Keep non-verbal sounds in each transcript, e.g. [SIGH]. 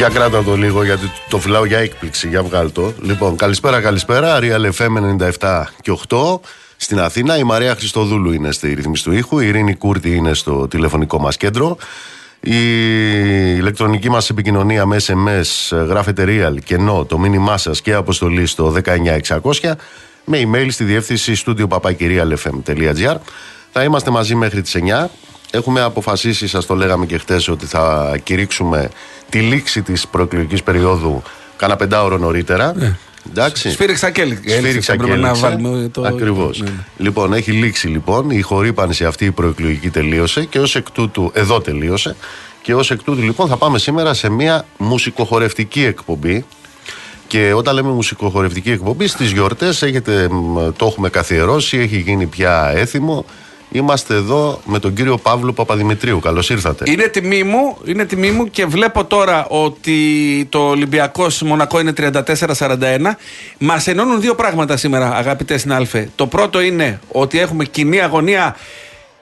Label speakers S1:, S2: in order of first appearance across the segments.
S1: Για κράτα το λίγο γιατί το φυλάω για έκπληξη. Για βγάλω το. Λοιπόν, καλησπέρα, καλησπέρα. Real FM 97 και 8 στην Αθήνα. Η Μαρία Χριστοδούλου είναι στη ρυθμίση του ήχου. Η Ειρήνη Κούρτη είναι στο τηλεφωνικό μας κέντρο. Η ηλεκτρονική μας επικοινωνία με SMS γράφεται real και no το μήνυμά σας και αποστολή στο 19600 με email στη διεύθυνση studio papakirialfm.gr Θα είμαστε μαζί μέχρι τις 9. Έχουμε αποφασίσει, σας το λέγαμε και χτες, ότι θα κηρύξουμε τη λήξη της προεκλογικής περίοδου κάνα πεντάωρο νωρίτερα. Ναι.
S2: Εντάξει. Σφύριξα και
S1: Σφύριξα και το... Ακριβώς. Ναι, ναι. Λοιπόν, έχει λήξει λοιπόν. Η χορύπανση αυτή η προεκλογική τελείωσε και ως εκ τούτου, εδώ τελείωσε. Και ως εκ τούτου λοιπόν θα πάμε σήμερα σε μια μουσικοχορευτική εκπομπή. Και όταν λέμε μουσικοχορευτική εκπομπή, στις γιορτές το έχουμε καθιερώσει, έχει γίνει πια έθιμο. Είμαστε εδώ με τον κύριο Παύλο Παπαδημητρίου. Καλώς ήρθατε.
S2: Είναι τιμή μου, είναι τιμή μου και βλέπω τώρα ότι το Ολυμπιακός Μονακό είναι 34-41. Μας ενώνουν δύο πράγματα σήμερα, αγαπητέ συνάλφε. Το πρώτο είναι ότι έχουμε κοινή αγωνία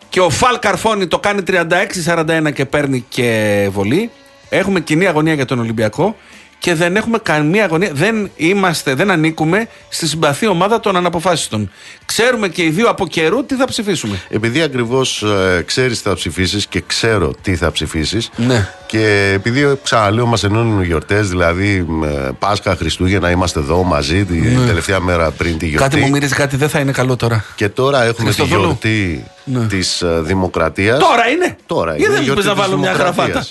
S2: και ο Φαλ Καρφώνη το κάνει 36-41 και παίρνει και βολή. Έχουμε κοινή αγωνία για τον Ολυμπιακό και δεν έχουμε καμία αγωνία. Δεν είμαστε, δεν ανήκουμε στη συμπαθή ομάδα των αναποφάσιστων. Ξέρουμε και οι δύο από καιρού τι θα ψηφίσουμε.
S1: Επειδή ακριβώς ε, ξέρεις τι θα ψηφίσεις και ξέρω τι θα ψηφίσεις. Ναι. Και επειδή ξαναλέω, μας ενώνουν οι γιορτές, δηλαδή ε, Πάσχα, Χριστούγεννα, είμαστε εδώ μαζί τη ναι. τελευταία μέρα πριν τη γιορτή.
S2: Κάτι μου μυρίζει κάτι, δεν θα είναι καλό τώρα.
S1: Και τώρα έχουμε τη γιορτή ναι. της ε, Δημοκρατίας.
S2: Τώρα είναι!
S1: Τώρα
S2: είναι. Γιατί δεν να βάλω μια γραφάτα.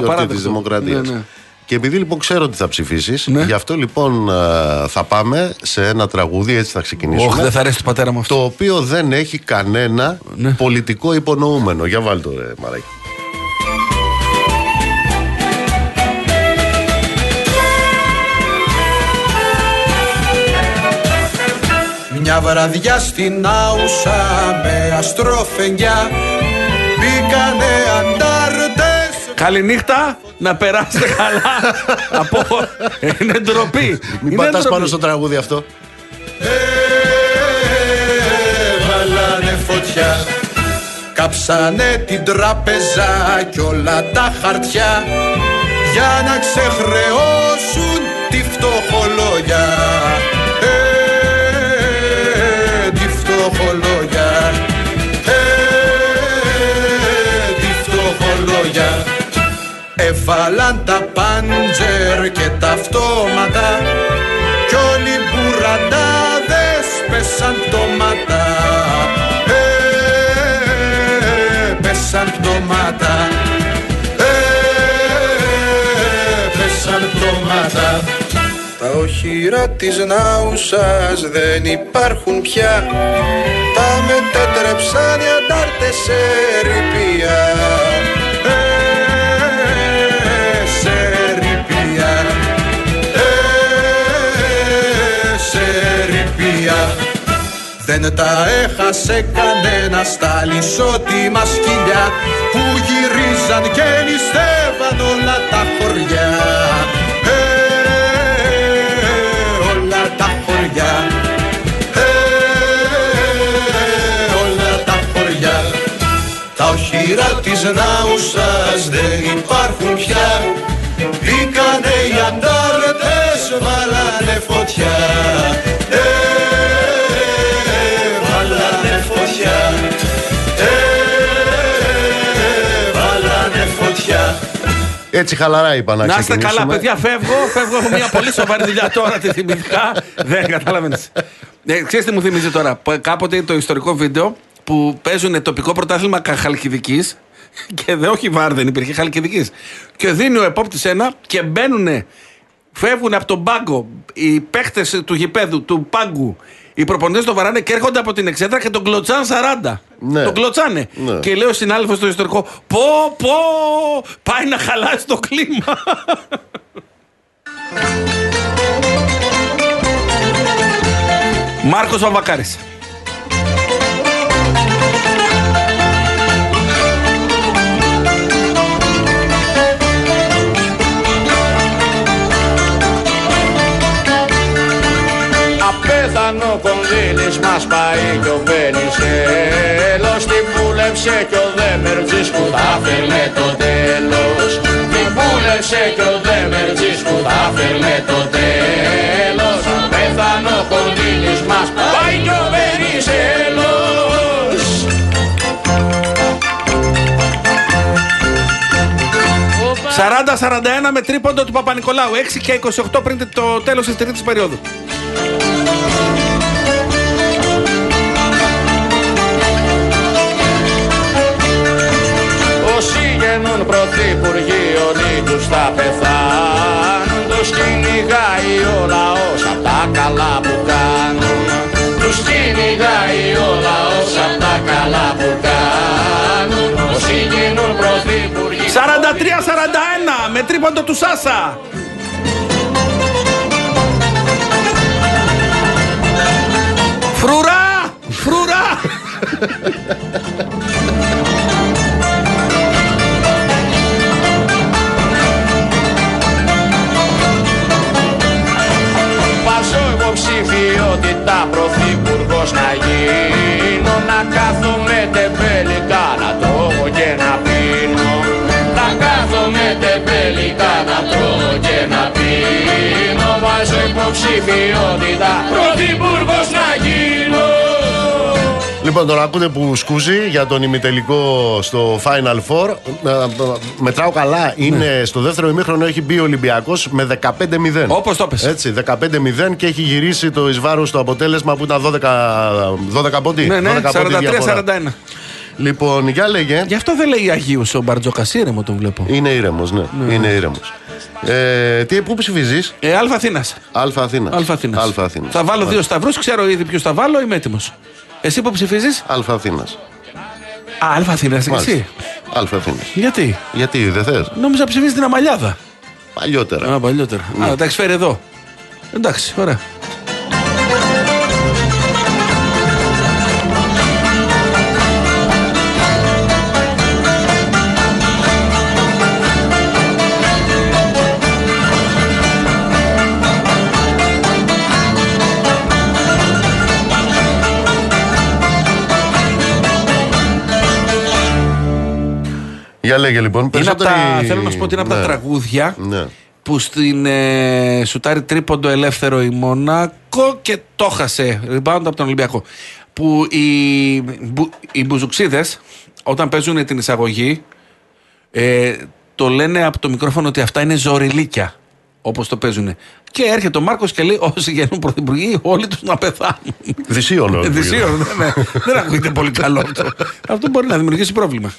S1: Γιορτή της Δημοκρατίας. Ναι, ναι. Και επειδή λοιπόν ξέρω ότι θα ψηφίσεις, ναι. γι' αυτό λοιπόν θα πάμε σε ένα τραγούδι, έτσι θα ξεκινήσουμε.
S2: Όχι, δεν θα αρέσει το πατέρα μου αυτό.
S1: Το οποίο δεν έχει κανένα ναι. πολιτικό υπονοούμενο. Για βάλτε το, ρε, Μαράκη.
S3: Μια βραδιά στην Άουσα με αστρόφενια μπήκανε αντάρτες
S2: Καληνύχτα, να περάσετε καλά. [LAUGHS] Από... Είναι ντροπή.
S1: Μην πατάς πάνω στο τραγούδι αυτό.
S3: Έβαλανε φωτιά Κάψανε την τράπεζα κι όλα τα χαρτιά για να ξεχρεώσουν τη φτωχολόγια Έβαλαν τα πάντζερ και τα αυτόματα. Κι όλοι οι μπουραντάδες πέσαν πτώματα. Ε, πέσαν πτώματα. Ε, πέσαν πτώματα. Τα οχυρά της Νάουσας δεν υπάρχουν πια. Τα μετέτρεψαν οι αντάρτες σε ρηπία Δεν τα έχασε κανένας στα λισότιμα σκυλιά που γυρίζαν και νηστεύαν όλα τα χωριά. Ε, όλα τα χωριά. Ε, όλα τα χωριά. Τα οχυρά της Νάουσας δεν υπάρχουν πια Μπήκανε οι αντάρτες, βάλανε φωτιά
S1: Έτσι χαλαρά είπα να
S2: Να είστε καλά, παιδιά, φεύγω. Φεύγω, έχω μια πολύ σοβαρή δουλειά τώρα, τη θυμηθήκα. Δεν καταλαβαίνεις. Ε, ξέρεις τι μου θυμίζει τώρα; Κάποτε το ιστορικό βίντεο που παίζουν τοπικό πρωτάθλημα Χαλκιδικής και δεν όχι βάρ δεν υπήρχε Χαλκιδικής. Και δίνει ο επόπτης ένα και μπαίνουν, φεύγουν από τον πάγκο οι παίχτες του γηπέδου, του πάγκου οι προπονητές το βαράνε και έρχονται από την εξέδρα και τον κλωτσάν 40. Ναι. Τον κλωτσάνε. Ναι. Και λέει ο συνάδελφο στο ιστορικό: Πω, πω, πάει να χαλάσει το κλίμα. Μάρκος Βαβακάρης.
S3: Απέθανο κονδύλης μας πάει κι ο Βενιζέλος Την πούλεψε κι ο Δέμερτζης που θα θέλε το τέλος Την Δούλεψε κι ο Δέμερτζης που θα φέρνε το τέλος Πέθανε ο Κοντίνης μας πάει κι ο Βενιζέλος
S2: 40-41 με τρίποντο του Παπα-Νικολάου. 6 και 28 πριν το τέλος της τρίτη περίοδου.
S3: Πρωθυπουργείων ή τους θα πεθάνουν Τους κυνηγάει ο λαός απ' τα καλά που κάνουν Τους κυνηγάει ο λαός απ' τα καλά που κάνουν Όσοι γίνουν πρωθυπουργοί
S2: 43-41 με τρίποντο του Σάσα. Φρουρά! Φρουρά! [LAUGHS]
S3: πίνω Βάζω υποψηφιότητα πρωθυπουργός να γίνω
S1: Λοιπόν, τον ακούτε που σκούζει για τον ημιτελικό στο Final Four. Ε, ε, Μετράω καλά, είναι στο δεύτερο ημίχρονο έχει μπει ο Ολυμπιακός με 15-0.
S2: Όπως το πες.
S1: Έτσι, 15-0 και έχει γυρίσει το εις βάρος το αποτέλεσμα που ήταν 12, 12 πόντοι.
S2: Ναι, ναι,
S1: 12 πόντοι διαφορά.
S2: 43-41.
S1: Λοιπόν, για λέγε.
S2: Γι' αυτό δεν λέει Αγίου ο Μπαρτζόκα, ήρεμο τον βλέπω.
S1: Είναι ήρεμος, ναι. Είναι ήρεμος. Ε, τι, πού ψηφίζεις,
S2: Ε, Αλφα Αθήνας.
S1: Α Αθήνας.
S2: Αλφα Αθήνας.
S1: Αλφα Αθήνας.
S2: Θα βάλω δύο σταυρούς, ξέρω ήδη ποιους θα βάλω, είμαι έτοιμος. Εσύ που ψηφίζεις;
S1: Α Αθήνας.
S2: Α, Αλφα Αθήνας, εσύ;
S1: Α Αθήνας.
S2: Γιατί;
S1: Γιατί δεν θες;
S2: Νόμιζα ψηφίζεις την Αμαλιάδα.
S1: Παλιότερα.
S2: Α, παλιότερα. Α, εντάξει, φέρει εδώ. Εντάξει, ωραία.
S1: Για λέγε λοιπόν.
S2: Είναι από τα,
S1: Περισσότεροι-
S2: θέλω να σου πω ότι είναι από τα
S1: Ναι.
S2: τραγούδια
S1: Ναι.
S2: που στην ε, σουτάρει τρίποντο ελεύθερο η Μονακό και το χασε. Rebound από τον Ολυμπιακό. Που οι, μπου, οι μπουζουξίδες όταν παίζουν την εισαγωγή ε, το λένε από το μικρόφωνο ότι αυτά είναι ζωριλίκια. Όπως το παίζουν. Και έρχεται ο Μάρκος και λέει: Όσοι γίνουν πρωθυπουργοί, όλοι τους να πεθάνουν.
S1: Δυσίων όλο.
S2: Δυσίων, ναι, ναι. Δεν ακούγεται πολύ καλό αυτό. Αυτό μπορεί να δημιουργήσει πρόβλημα.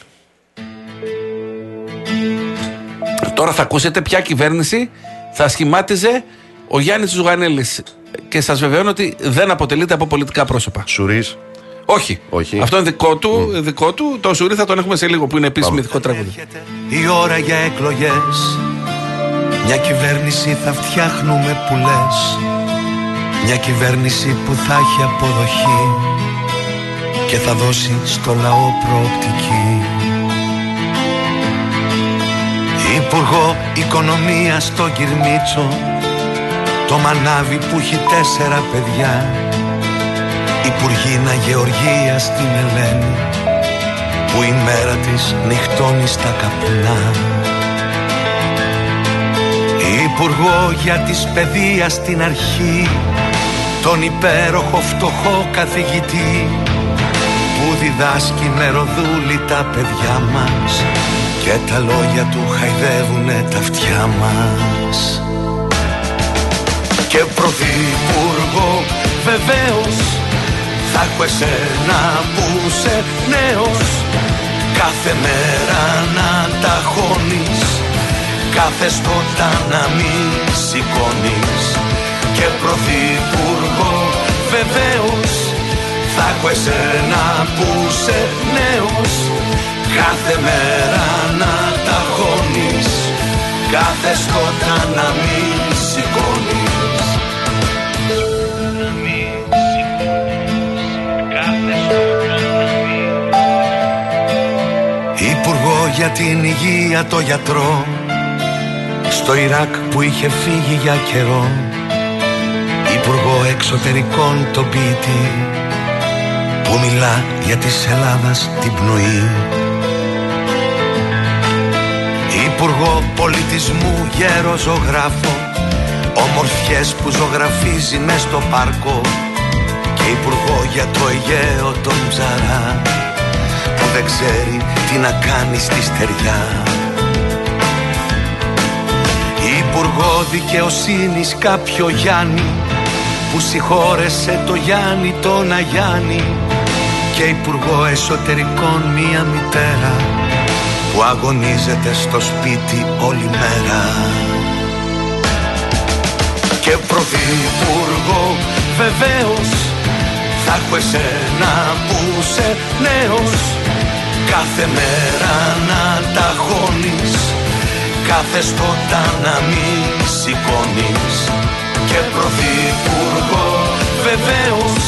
S2: Τώρα θα ακούσετε ποια κυβέρνηση θα σχημάτιζε ο Γιάννης Ζουγανέλης. Και σας βεβαιώνω ότι δεν αποτελείται από πολιτικά πρόσωπα.
S1: Σουρή.
S2: Όχι.
S1: Όχι.
S2: Αυτό είναι δικό του, δικό του. Το σουρί θα τον έχουμε σε λίγο που είναι επίσημο ηθικό τραγούδι.
S4: Έρχεται η ώρα για εκλογές Μια κυβέρνηση θα φτιάχνουμε που λες Μια κυβέρνηση που θα έχει αποδοχή Και θα δώσει στο λαό προοπτική Υπουργό Οικονομίας στο Κυρμίτσο Το μανάβι που έχει τέσσερα παιδιά. Υπουργίνα Γεωργία στην Ελένη που η μέρα της νυχτώνει στα καπνά. Υπουργό για της παιδείας στην αρχή τον υπέροχο φτωχό καθηγητή που διδάσκει νεροδούλη τα παιδιά μας και τα λόγια του χαϊδεύουνε τα αυτιά μας. Και πρωθυπουργό βεβαίως θα έχω εσένα που είσαι νέος. Κάθε μέρα να ταχώνεις Κάθε σκότα να μην σηκώνεις. Και πρωθυπουργό βεβαίως Θα έχω εσένα που είσαι νέος Κάθε μέρα να ταχώνεις Κάθε σκότα να μην σηκώνεις. Να μην Υπουργό για την υγεία το γιατρό Στο Ιράκ που είχε φύγει για καιρό. Υπουργό εξωτερικών το ποιητή Που μιλά για της Ελλάδας την πνοή Υπουργό πολιτισμού γέρο ζωγράφο Ομορφιές που ζωγραφίζει μες στο πάρκο. Και υπουργό για το Αιγαίο τον ψαρά Που δεν ξέρει τι να κάνει στη στεριά. Υπουργό δικαιοσύνης κάποιο Γιάννη. Που συγχώρεσε το Γιάννη τον Αγιάννη. Και υπουργό εσωτερικών μία μητέρα Που αγωνίζεται στο σπίτι όλη μέρα. Και πρωθυπουργό βεβαίως θα έχω εσένα που σε νέος. Κάθε μέρα να τα χώνεις κάθε στότα να μη σηκώνεις. Και πρωθυπουργό βεβαίως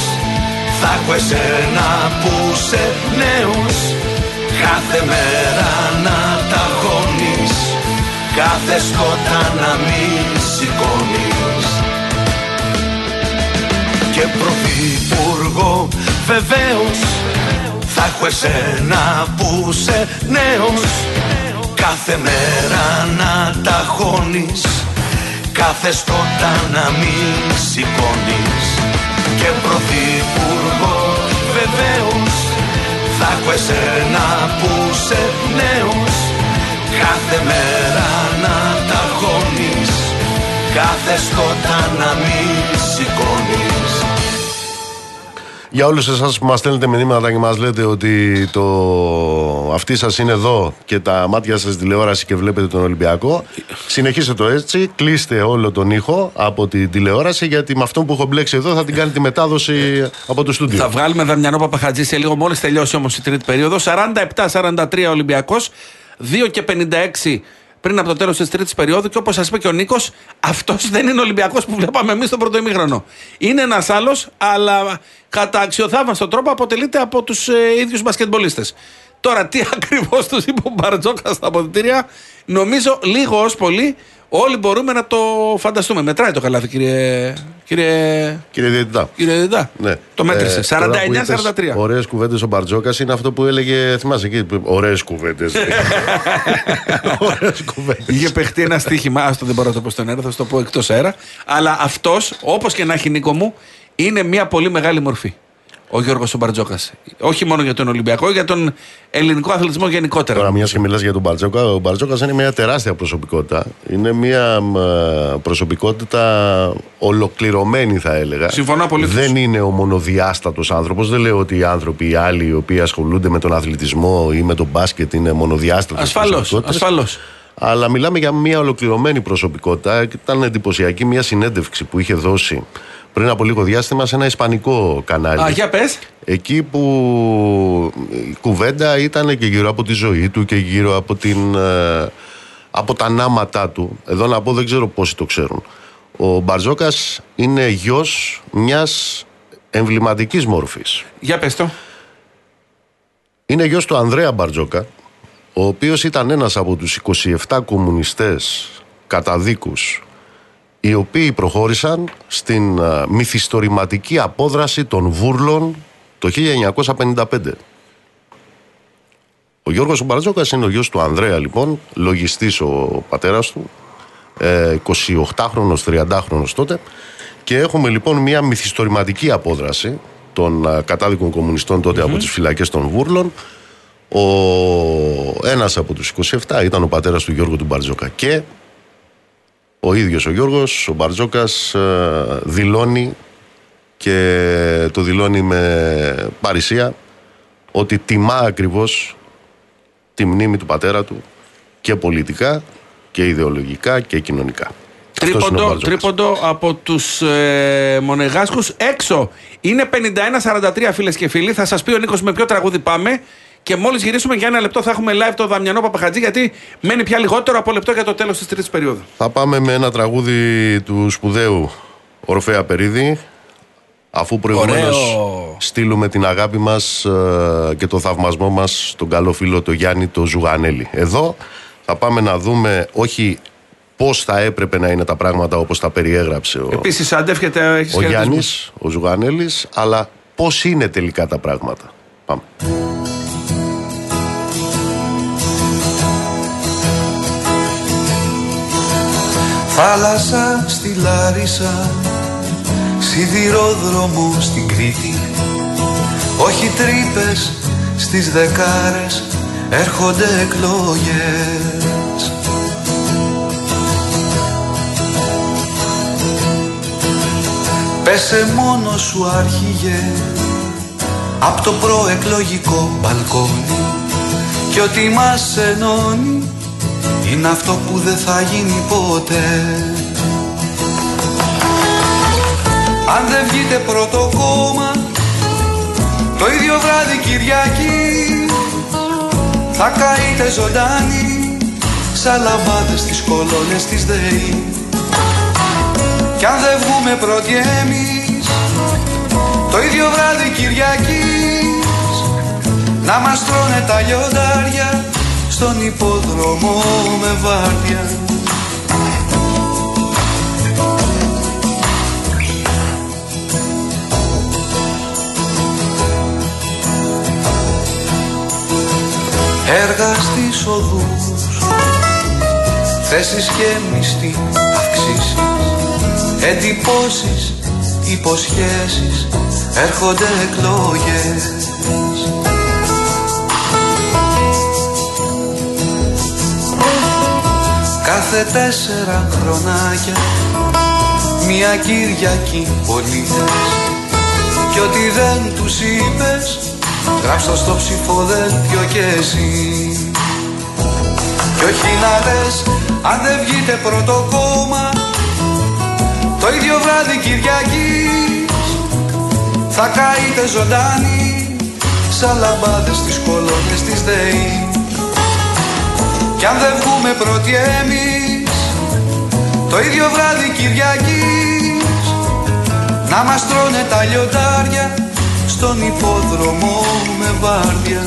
S4: θα έχω εσένα που σε νέος κάθε μέρα να τα χώνεις κάθε σκότα να μη σηκώνεις. Και πρωθυπουργό βεβαίως θα έχω εσένα που σε νέος. Κάθε μέρα να τα χώνεις κάθε στότα να μη σηκώνεις. Και πρωθυπουργό βεβαίως θα έχω εσένα που σε νέος. Κάθε μέρα να τα χώνεις κάθε σκότα να μη σηκώνεις
S1: Για όλους εσάς που μας στέλνετε μηνύματα και μας λέτε ότι το αυτή σας είναι εδώ και τα μάτια σας τηλεόραση και βλέπετε τον Ολυμπιακό συνεχίστε το έτσι, κλείστε όλο τον ήχο από την τηλεόραση γιατί με αυτό που έχω μπλέξει εδώ θα την κάνει τη μετάδοση από το στούντιο.
S2: Θα βγάλουμε Δαμιανό Παπαχατζή σε λίγο, μόλις τελειώσει όμως η τρίτη περίοδος. 47-43 Ολυμπιακός, 2 και 56 πριν από το τέλος της τρίτης περίοδου. Και όπως σας είπε και ο Νίκος, αυτός δεν είναι ο Ολυμπιακός που βλέπαμε εμείς στον πρώτο ημίχρονο. Είναι ένας άλλος, αλλά κατά αξιοθαύμαστο τρόπο αποτελείται από τους ε, ίδιους μπασκετμπολίστες. Τώρα, τι [LAUGHS] ακριβώς τους είπε ο Μπαρτζόκας στα αποδητήρια, νομίζω λίγο ως πολύ όλοι μπορούμε να το φανταστούμε. Μετράει το καλάθι, κύριε. Κύριε,
S1: Κύριε Διαιτητά.
S2: κύριε Δεντά.
S1: Ναι.
S2: Το μέτρησε.
S1: Ε, τώρα που είπες
S2: 49-43.
S1: Ωραίες κουβέντες ο Μπαρτζόκας είναι αυτό που έλεγε, θυμάσαι εκεί, που- ωραίες κουβέντες. [LAUGHS] ωραίες κουβέντες.
S2: Είχε παιχτεί ένα στοίχημα, άστο δεν μπορώ να το πω στον αέρα, θα σου το πω εκτός αέρα. Αλλά αυτός, όπως και να έχει Νίκο μου, είναι μια πολύ μεγάλη μορφή. Ο Γιώργος Μπαρτζόκα. Όχι μόνο για τον Ολυμπιακό, για τον ελληνικό αθλητισμό γενικότερα.
S1: Τώρα, μιας και μιλάς για τον Μπαρτζόκα, ο Μπαρτζόκας είναι μια τεράστια προσωπικότητα. Είναι μια μ, προσωπικότητα ολοκληρωμένη, θα έλεγα.
S2: Συμφωνώ απολύτως.
S1: Δεν είναι ο μονοδιάστατος άνθρωπος. Δεν λέω ότι οι άνθρωποι οι άλλοι οι οποίοι ασχολούνται με τον αθλητισμό ή με τον μπάσκετ είναι μονοδιάστατοι.
S2: Ασφαλώς. Ασφαλώς.
S1: Αλλά μιλάμε για μια ολοκληρωμένη προσωπικότητα. Και Ήταν εντυπωσιακή μια συνέντευξη που είχε δώσει πριν από λίγο διάστημα σε ένα ισπανικό κανάλι.
S2: Α, για πες.
S1: Εκεί που η κουβέντα ήταν και γύρω από τη ζωή του και γύρω από, την, ε, από τα νάματά του. Εδώ να πω δεν ξέρω πόσοι το ξέρουν. Ο Μπαρζόκας είναι γιος μιας εμβληματικής μόρφης.
S2: Για πες το.
S1: Είναι γιος του Ανδρέα Μπαρτζόκα, ο οποίος ήταν ένας από τους 27 κομμουνιστές καταδίκους οι οποίοι προχώρησαν στην α, μυθιστορηματική απόδραση των Βούρλων το 1955. Ο Γιώργος Μπαρτζόκας είναι ο γιος του Ανδρέα λοιπόν, λογιστής ο πατέρας του, ε, 28χρονος, 30χρονος τότε. Και έχουμε λοιπόν μια μυθιστορηματική απόδραση των α, κατάδικων κομμουνιστών τότε από τις φυλακές των Βούρλων. Ο ένας από τους 27 ήταν ο πατέρας του Γιώργου του Μπαρτζόκα. Και ο ίδιος ο Γιώργος, ο Μπαρτζόκας ε, δηλώνει και το δηλώνει με παρησία ότι τιμά ακριβώς τη μνήμη του πατέρα του και πολιτικά και ιδεολογικά και κοινωνικά. Αυτός είναι ο
S2: Τρίποντο,
S1: Μπαρτζόκας.
S2: τρίποντο από τους ε, Μονεγάσκους έξω. Είναι 51-43 φίλες και φίλοι. Θα σας πει ο Νίκος με ποιο τραγούδι πάμε. Και μόλις γυρίσουμε για ένα λεπτό θα έχουμε live το Δαμιανό Παπαχατζή. Γιατί μένει πια λιγότερο από λεπτό για το τέλος της τρίτης περίοδου.
S1: Θα πάμε με ένα τραγούδι του σπουδαίου Ορφέα Περίδη αφού προηγουμένως
S2: Ωραίο.
S1: στείλουμε την αγάπη μας ε, και το θαυμασμό μας στον καλό φίλο το Γιάννη το Ζουγανέλη. Εδώ θα πάμε να δούμε όχι πώς θα έπρεπε να είναι τα πράγματα όπως τα περιέγραψε ο,
S2: Επίσης, αντεύχεται. έχεις
S1: ο
S2: χαιρετισμούς.
S1: Γιάννης, ο Ζουγανέλης, αλλά πώς είναι τελικά τα πράγματα. Πάμε.
S4: Θάλασσα στη Λάρισα Σιδηρόδρομο στην Κρήτη. Όχι τρύπες στις δεκάρες Έρχονται εκλογές. Πέσε μόνο σου άρχιγε Απ' το προεκλογικό μπαλκόνι. Κι ότι μας ενώνει Είναι αυτό που δεν θα γίνει ποτέ. Αν δεν βγείτε πρώτο κόμμα Το ίδιο βράδυ Κυριακή Θα καείτε ζωντάνοι Σαν λαμπάδες στις κολόνες της ΔΕΗ. Κι αν δεν βγούμε πρώτοι εμείς Το ίδιο βράδυ Κυριακής Να μας τρώνε τα λιοντάρια Στον υπόδρομο με βάρδια. Έργα στις οδούς Θέσεις και μισθή αυξήσεις Εντυπώσεις, υποσχέσεις Έρχονται εκλογές Κάθε τέσσερα χρονάκια. Μια Κυριακή πολίτες. Κι ό,τι δεν τους είπες Γράψω στο ψηφοδέλτιο και εσύ. Κι όχι να λες αν δεν βγείτε πρώτο κόμμα. Το ίδιο βράδυ Κυριακής Θα καείτε ζωντάνοι Σαν λαμπάδες στις κολόνες της ΔΕΗ. Κι αν δεν βγούμε πρώτοι εμείς Το ίδιο βράδυ Κυριακής Να μας τρώνε τα λιοντάρια στον υπόδρομο με βάρδια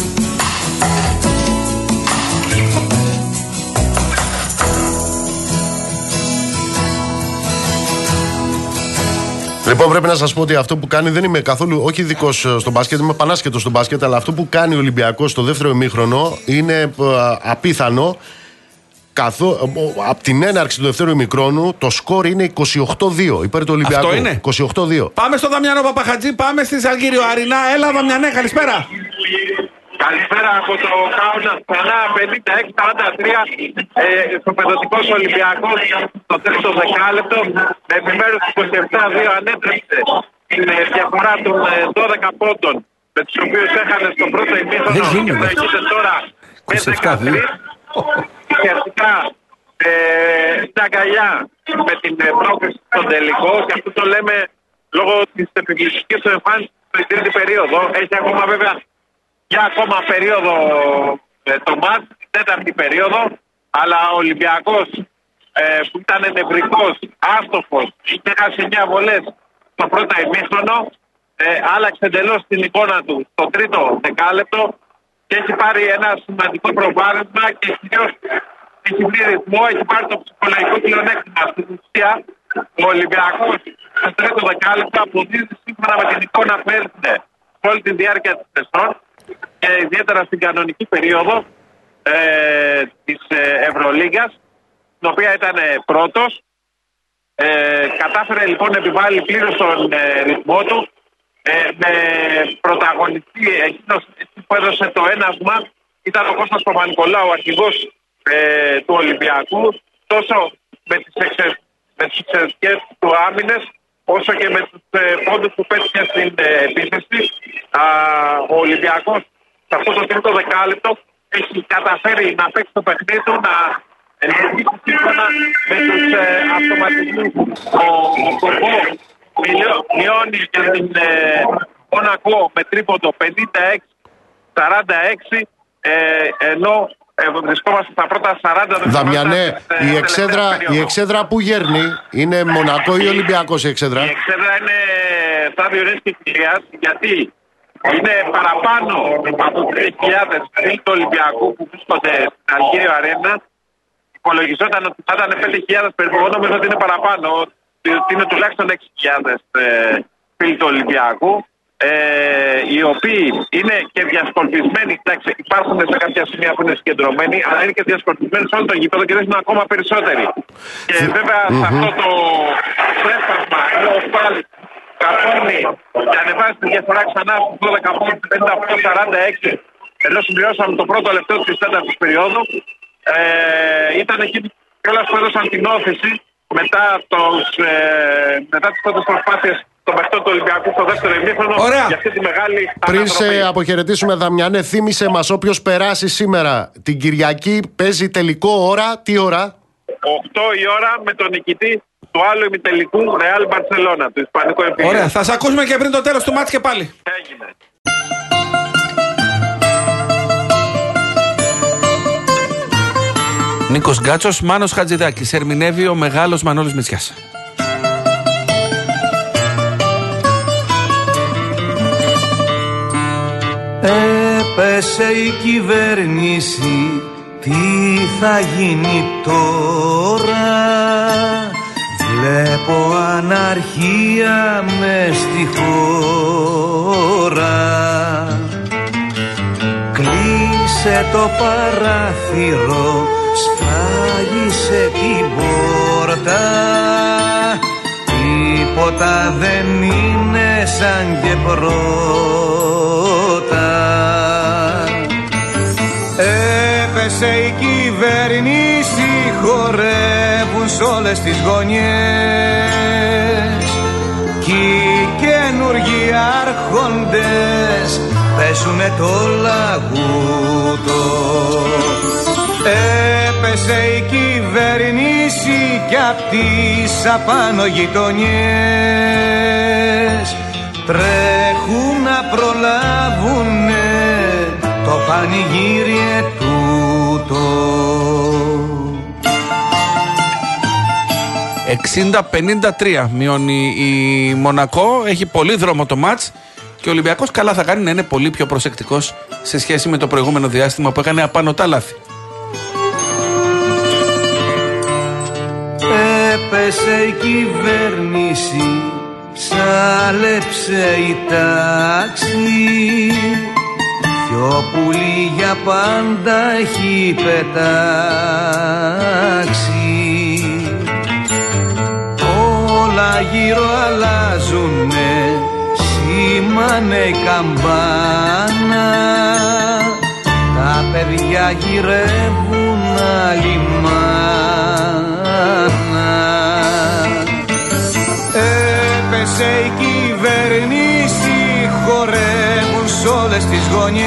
S1: Λοιπόν, πρέπει να σας πω ότι αυτό που κάνει δεν είμαι καθόλου, όχι ειδικό στο μπάσκετ, είμαι πανάσχετος στο μπάσκετ, αλλά αυτό που κάνει ο Ολυμπιακός στο δεύτερο ημίχρονο είναι ε, απίθανο. Καθώ, από την έναρξη του δεύτερου ημικρόνου το σκορ είναι 28-2 υπέρ του Ολυμπιακού.
S2: Αυτό είναι;
S1: 28-2.
S2: Πάμε στο Δαμιανό Παπαχατζή, πάμε στη Ζαλγύριο Αρινά. Έλα, Δαμιανέ, καλησπέρα.
S5: Καλησπέρα από το Κάουνα ξανά 56-43 ε, στο παιδοτικό Ολυμπιακό στο τρίτο δεκάλεπτο με επιμέρους 27-2 ανέτρεψε την ε, διαφορά των ε, 12 πόντων με τους οποίους έχανε στο πρώτο ημίχρονο
S2: Δεν
S5: και
S2: γίνεται.
S5: προηγείται τώρα με
S2: 27-2.
S5: 13 ουσιαστικά ε, μια αγκαλιά με την ε, πρόκληση στον τελικό και αυτό το λέμε λόγω της επιβλητικής του εμφάνισης στην τρίτη περίοδο. Έχει ακόμα βέβαια για ακόμα περίοδο ε, το μάτς, την τέταρτη περίοδο, αλλά ο Ολυμπιακός ε, που ήταν νευρικός, άστοχος, είχε χάσει 9 βολές στο πρώτο ημίχρονο, ε, άλλαξε εντελώς την εικόνα του στο τρίτο δεκάλεπτο και έχει πάρει ένα σημαντικό προβάδισμα και κυρίω έχει βρει ρυθμό, έχει πάρει το ψυχολογικό πλεονέκτημα. Στην ουσία, ο Ολυμπιακός στο τρίτο δεκάλεπτο αποδίδει σύμφωνα με την εικόνα που έδινε όλη τη διάρκεια της σεζόν και ιδιαίτερα στην κανονική περίοδο ε, της ε, Ευρωλίγα, την οποία ήταν πρώτος. Ε, κατάφερε λοιπόν να επιβάλλει πλήρως τον ε, ρυθμό του ε, με πρωταγωνιστή εκείνος που έδωσε το ένασμα ήταν ο Κώστας Παπα-Νικολάου, ο αρχηγός ε, του Ολυμπιακού τόσο με τις, εξε, με τις εξαιρετικές του άμυνες όσο και με τους ε, πόντους που πέτυχε στην ε, επίθεση. Α, ο Ολυμπιακός σε αυτό το τρίτο δεκάλεπτο έχει καταφέρει να παίξει το παιχνίδι του να λειτουργήσει σύμφωνα με τους ε, αυτοματισμούς. Ο, ο Κορμπό μιλio- μειώνει για την ε, Μονακό με τρίποντο 56-46 ε, ενώ ε, βρισκόμαστε στα πρώτα 40 δευτερόλεπτα
S1: Δαμιανέ,
S5: της, ε,
S1: η
S5: τελευταίας
S1: εξέδρα, η
S5: περίοδου.
S1: εξέδρα που γέρνει είναι Μονακό ή Ολυμπιακός η εξέδρα;
S5: Η εξέδρα είναι στάδιο Ρέσκη Κυρίας γιατί είναι παραπάνω από 3.000 φίλοι του Ολυμπιακού που βρίσκονται στην Αλγύριο Αρένα. Υπολογιζόταν ότι θα ήταν 5.000 περίπου. Εγώ νομίζω ότι είναι παραπάνω. Ότι είναι τουλάχιστον 6.000 ε, φίλοι του Ολυμπιακού. Ε, οι οποίοι είναι και διασκορπισμένοι. Εντάξει, υπάρχουν σε κάποια σημεία που είναι συγκεντρωμένοι, αλλά είναι και διασκορπισμένοι σε όλο το γήπεδο και δεν είναι ακόμα περισσότεροι. Και βέβαια σε αυτό το ξέσπασμα ή ο Φάλ καθόνει και ανεβάζει τη διαφορά ξανά στους 12 πόντους 58-46 ενώ συμπληρώσαμε το πρώτο λεπτό της τέταρτης περίοδου. Ε, ήταν εκεί κιόλα που έδωσαν την όθηση μετά, τους, ε, μετά τις πρώτες προσπάθειες των παιχτών του Ολυμπιακού στο δεύτερο ημίχρονο
S2: Ωραία.
S5: για αυτή τη μεγάλη
S1: Πριν σε
S5: ανατροπή.
S1: αποχαιρετήσουμε, Δαμιανέ, θύμισε μας όποιος περάσει σήμερα. Την Κυριακή παίζει τελικό ώρα. Τι ώρα;
S5: 8 η ώρα με τον νικητή του άλλου ημιτελικού Real Barcelona, του Ισπανικού Επίγειου.
S2: Ωραία, θα σε ακούσουμε και πριν το τέλος του μάτς και πάλι.
S5: Έγινε.
S2: Νίκος Γκάτσος, Μάνος Χατζηδάκης. Ερμηνεύει ο μεγάλος Μανώλης Μητσιάς.
S6: Έπεσε η κυβέρνηση Τι θα γίνει τώρα; Βλέπω αναρχία μες στη χώρα. Κλείσε το παράθυρο Σφάγισε την πόρτα Τίποτα δεν είναι σαν και πρώτα. Έπεσε η κυβέρνηση χορεύουν σ' όλες τις γωνιές. Κι οι καινούργοι άρχοντες παίζουνε το λαγούτο Έπεσε η κυβέρνηση κι απ' τις απάνω γειτονιές Τρέχουν να προλάβουνε το πανηγύρι τούτο
S2: 60-53 μειώνει η Μονακό. Έχει πολύ δρόμο το μάτς και ο Ολυμπιακός καλά θα κάνει να είναι πολύ πιο προσεκτικός σε σχέση με το προηγούμενο διάστημα που έκανε απανοτά λάθη.
S6: Έπεσε η κυβέρνηση Ψάλεψε η τάξη. Πιο πουλί για πάντα έχει πετάξει. Όλα γύρω αλλάζουνε Σήμανε η καμπάνα. Τα παιδιά γυρεύουν άλλη μάνα Έπεσε η κυβέρνηση χορεύουν σ' όλες τις γωνιές.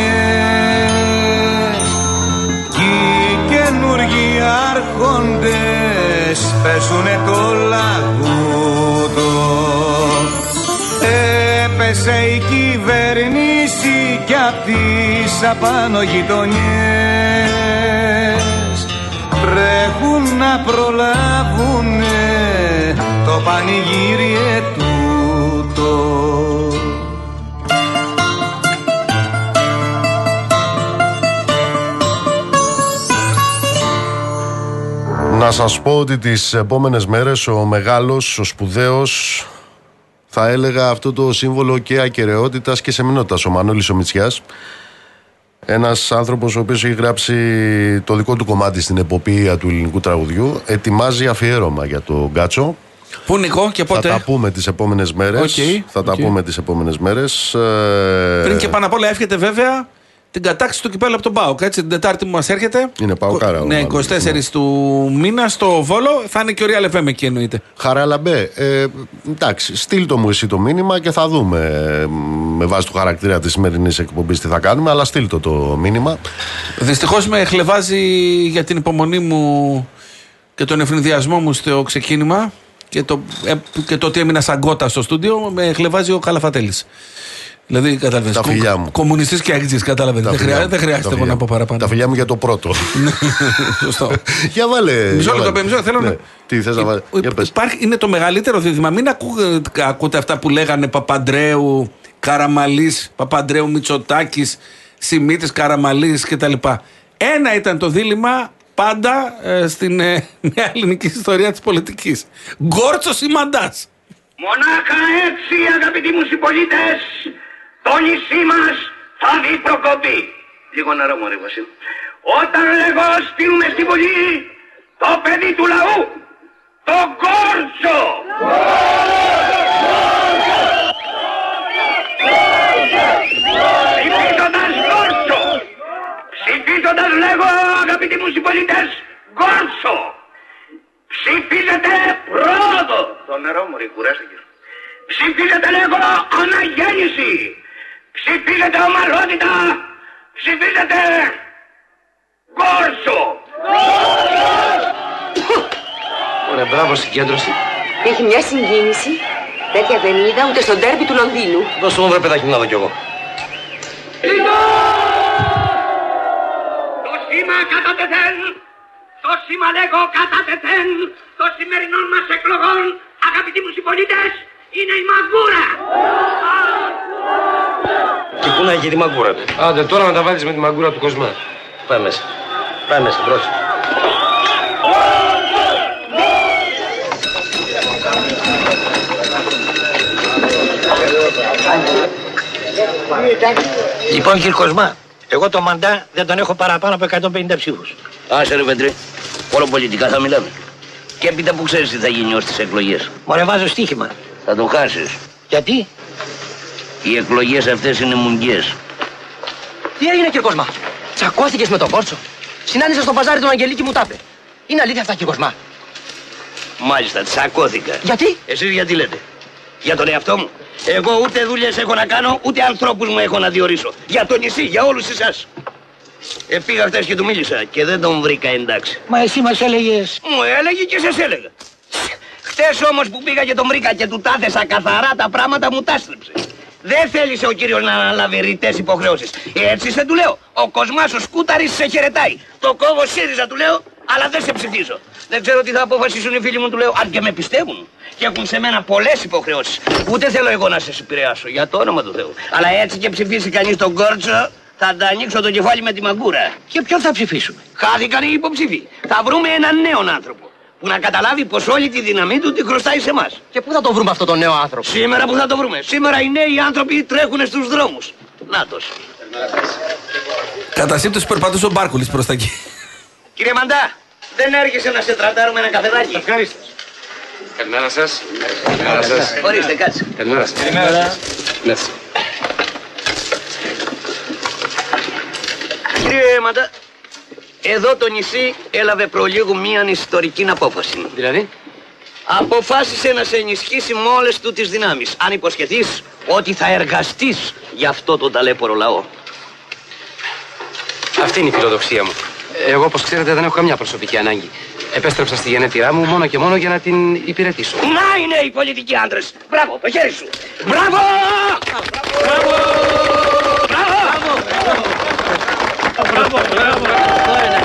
S6: Κι οι καινούργοι άρχοντες παίζουνε το λαγούτο Έπεσε η κυβέρνηση κι απ' τις απάνω γειτονιές. Τρέχουν να προλάβουνε το πανηγύρι τούτο
S1: Να σας πω ότι τις επόμενες μέρες ο μεγάλος, ο σπουδαίος, θα έλεγα αυτό το σύμβολο και ακαιρεότητας και σεμινότητας, ο Μανώλης ο Μητσιάς. Ένας άνθρωπος ο οποίος έχει γράψει το δικό του κομμάτι στην εποπία του ελληνικού τραγουδιού, ετοιμάζει αφιέρωμα για το Γκάτσο.
S2: Πού Νικό και
S1: Θα
S2: πότε;
S1: τα πούμε τις επόμενες μέρες.
S2: Οκ,
S1: θα τα
S2: οκ.
S1: πούμε τις επόμενες μέρες. Ε,
S2: Πριν και πάνω απ' όλα εύχεται βέβαια την κατάκτηση του κυπέλλου από τον ΠΑΟΚ. Έτσι, την Τετάρτη που μας έρχεται.
S1: Είναι Παοκάρα ο
S2: Ναι,
S1: Μανώλης,
S2: 24 του μήνα στο Βόλο. Θα είναι και ο Real FM εκεί εννοείται.
S1: Χαράλαμπε, ε, εντάξει, στείλ το μου εσύ το μήνυμα και θα δούμε ε, με βάση του χαρακτήρα της σημερινής εκπομπής τι θα κάνουμε, αλλά στείλ το το μήνυμα.
S2: Δυστυχώς με χλευάζει για την υπομονή μου και τον ευνηδιασμό μου στο ξεκίνημα και το, ε, και το ότι έμεινα σαν κότα στο στούντιο. Με χλεβάζει ο Καλαφατέλης. Δηλαδή, κατάλαβες.
S1: Τα φιλιά μου.
S2: Κομμουνιστής και αγγλτζή, κατάλαβες.
S1: Τα
S2: Δεν,
S1: φιλιά
S2: χρειά,
S1: μου,
S2: δεν χρειάζεται
S1: τα
S2: εγώ
S1: φιλιά
S2: να
S1: μου.
S2: πω παραπάνω.
S1: Τα φιλιά μου για το πρώτο. [LAUGHS]
S2: Σωστό.
S1: για βάλε.
S2: Μισό
S1: για
S2: λεπτό,
S1: βάλε.
S2: μισό, θέλω
S1: Ναι.
S2: να.
S1: Τι θες να βάλει.
S2: Υ-
S1: Για πες.
S2: Υπάρχει, είναι το μεγαλύτερο δίδυμα. Μην ακού, ακούτε αυτά που λέγανε Παπαντρέου, Καραμαλής, Παπαντρέου Μητσοτάκης, Σιμίτης Καραμαλής κτλ. Ένα ήταν το δίλημα πάντα ε, στην ε, [LAUGHS] νέα ελληνική ιστορία της πολιτικής. Γκόρτσος ή μαντάς.
S7: Μονάχα έτσι αγαπητοί μου συμπολίτες το νησί μας θα δει προκοπή. Λίγο νερό μωρέ Βασίλη. Όταν λέγω στείλουμε στη Βουλή το παιδί του λαού, το Κόρτσο. Ψηφίζοντας Κόρτσο. Ψηφίζοντας λέγω αγαπητοί μου συμπολίτες, Κόρτσο. Ψηφίζετε πρόοδο. Το νερό μου ρε κουράστηκε. Ψηφίζετε λέγω αναγέννηση. Ψηφίζετε ομαλότητα. Ψηφίζετε Κόρσο.
S8: Ωραία, μπράβο συγκέντρωση.
S9: Έχει μια συγκίνηση. Τέτοια δεν είδα ούτε στο ντέρμπι του Λονδίνου.
S8: Δώσε μου βρε παιδάκι μου να δω κι εγώ.
S7: Το σήμα κατά τεθέν. Το σήμα λέγω κατά τεθέν. Το σημερινών μας εκλογών, αγαπητοί μου συμπολίτες, είναι η μαγκούρα.
S8: Και πού να έχει τη μαγκούρα του;
S10: Άντε τώρα να τα βάλεις με τη μαγκούρα του Κοσμά.
S8: Πάμε μέσα. Πάμε μέσα, μπρος.
S11: Λοιπόν, κύριε Κοσμά, εγώ το μαντά δεν τον έχω παραπάνω από 150 ψήφους.
S7: Άσε ρε Πέτρε, όλο πολιτικά θα μιλάμε. Και έπειτα που ξέρεις τι θα γίνει ως τις εκλογές.
S11: Μωρέ, βάζω στοίχημα.
S7: Θα το χάσεις.
S11: Γιατί;
S7: Οι εκλογές αυτές είναι μουγγιές.
S11: Τι έγινε, κύριε Κοσμά; Τσακώθηκες με τον Κόρτσο. Συνάντησα στο παζάρι τον Αγγελίκη μου τάπε. Είναι αλήθεια αυτά, κύριε Κοσμά;
S7: Μάλιστα, τσακώθηκα.
S11: Γιατί;
S7: Εσείς γιατί λέτε; Για τον εαυτό μου. Εγώ ούτε δουλειές έχω να κάνω, ούτε ανθρώπους μου έχω να διορίσω. Για το νησί, για όλους εσάς. Ε, πήγα χτες και του μίλησα και δεν τον βρήκα εντάξει.
S11: Μα εσύ μας έλεγες...
S7: Μου έλεγε και σας έλεγα. Χτες όμως που πήγα και τον βρήκα και του τάθεσα καθαρά τα πράγματα μου τα στρέψε. Δεν θέλησε ο κύριος να αναλάβει ρητές υποχρεώσεις. Έτσι σε του λέω. Ο Κοσμάς ο Σκούταρης σε χαιρετάει. Το κόβω ΣΥΡΙΖΑ του λέω, αλλά δεν σε ψηφίζω. Δεν ξέρω τι θα αποφασίσουν οι φίλοι μου του λέω, αν και με πιστεύουν. Και έχουν σε μένα πολλές υποχρεώσεις. Ούτε θέλω εγώ να σε επηρεάσω, για το όνομα του Θεού. Αλλά έτσι και ψηφίσει κανείς τον Κόρτσο, θα τα ανοίξω το κεφάλι με τη μαγκούρα.
S11: Και ποιον θα ψηφίσουμε;
S7: Χάθηκαν οι υποψήφοι. Θα βρούμε έναν νέο άνθρωπο που να καταλάβει πως όλη τη δύναμή του τη χρωστάει σε εμάς.
S11: Και πού θα το βρούμε αυτό τον νέο άνθρωπο;
S7: Σήμερα που θα το βρούμε; Σήμερα οι νέοι άνθρωποι τρέχουν στους δρόμους. Νάτος.
S2: Κατά σύμπτωση περπατούσε ο Μπάρκουλης προς τα εκεί.
S7: Κύριε Μαντά, δεν έρχεσαι να σε τραντάρουμε ένα καφεδάκι.
S10: Ευχαριστώ. Καλημέρα σας. Καλημέρα σας.
S7: Ορίστε, κάτσε.
S10: Καλημέρα σας. Καλημέρα. Ναι.
S7: Κύριε Μαντά, εδώ το νησί έλαβε προλίγου μίαν ιστορική απόφαση.
S10: Δηλαδή;
S7: Αποφάσισε να σε ενισχύσει με όλες του τις δυνάμεις. Αν υποσχεθείς ότι θα εργαστείς για αυτό το ταλέπορο λαό.
S10: Αυτή είναι η φιλοδοξία μου. Εγώ, όπως ξέρετε, δεν έχω καμιά προσωπική ανάγκη. Επέστρεψα στη γενέτειρά μου μόνο και μόνο για να την υπηρετήσω.
S7: Να είναι οι πολιτικοί άντρες. Μπράβο, το χέρι σου. Μπράβο! Κατσίν, κέρνα,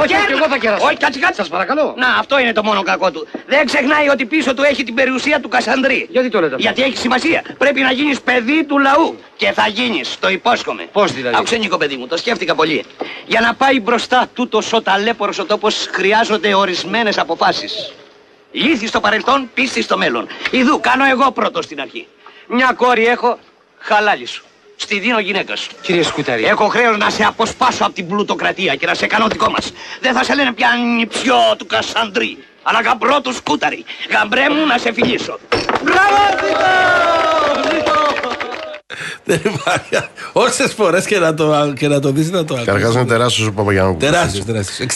S11: Όχι,
S7: κέρνα.
S11: και εγώ θα κεράσω.
S7: Όχι, κάτσε, κάτσε.
S11: Σας παρακαλώ.
S7: Να, αυτό είναι το μόνο κακό του. Δεν ξεχνάει ότι πίσω του έχει την περιουσία του Κασανδρή.
S11: Γιατί το λέτε αυτό;
S7: Γιατί έχει σημασία. Πρέπει να γίνεις παιδί του λαού. Και θα γίνεις, το υπόσχομαι.
S11: Πώς δηλαδή;
S7: Άκουσε Νίκο παιδί μου, το σκέφτηκα πολύ. Για να πάει μπροστά τούτος ο ταλέπορος ο τόπος χρειάζονται ορισμένες αποφάσεις. Λύθη στο παρελθόν, πίστη στο μέλλον. Ιδού, κάνω εγώ πρώτος στην αρχή. Μια κόρη έχω, χαλάλη σου. Στη δίνω γυναίκας σου.
S10: Κύριε Σκουταρή.
S7: Έχω χρέος να σε αποσπάσω από την πλουτοκρατία και να σε κάνω δικό μας. Δεν θα σε λένε πια νηψιό του Κασανδρή, αλλά γαμπρό του Σκούταρη. Γαμπρέ μου να σε φιλήσω. Μπράβο,
S2: Δεν υπάρχει. Όσες φορές και να το, και να το δεις να το ακούσει.
S1: Καταρχά είναι τεράστιος ο Παπαγιανόπουλο.
S2: Τεράστιος, τεράστιος.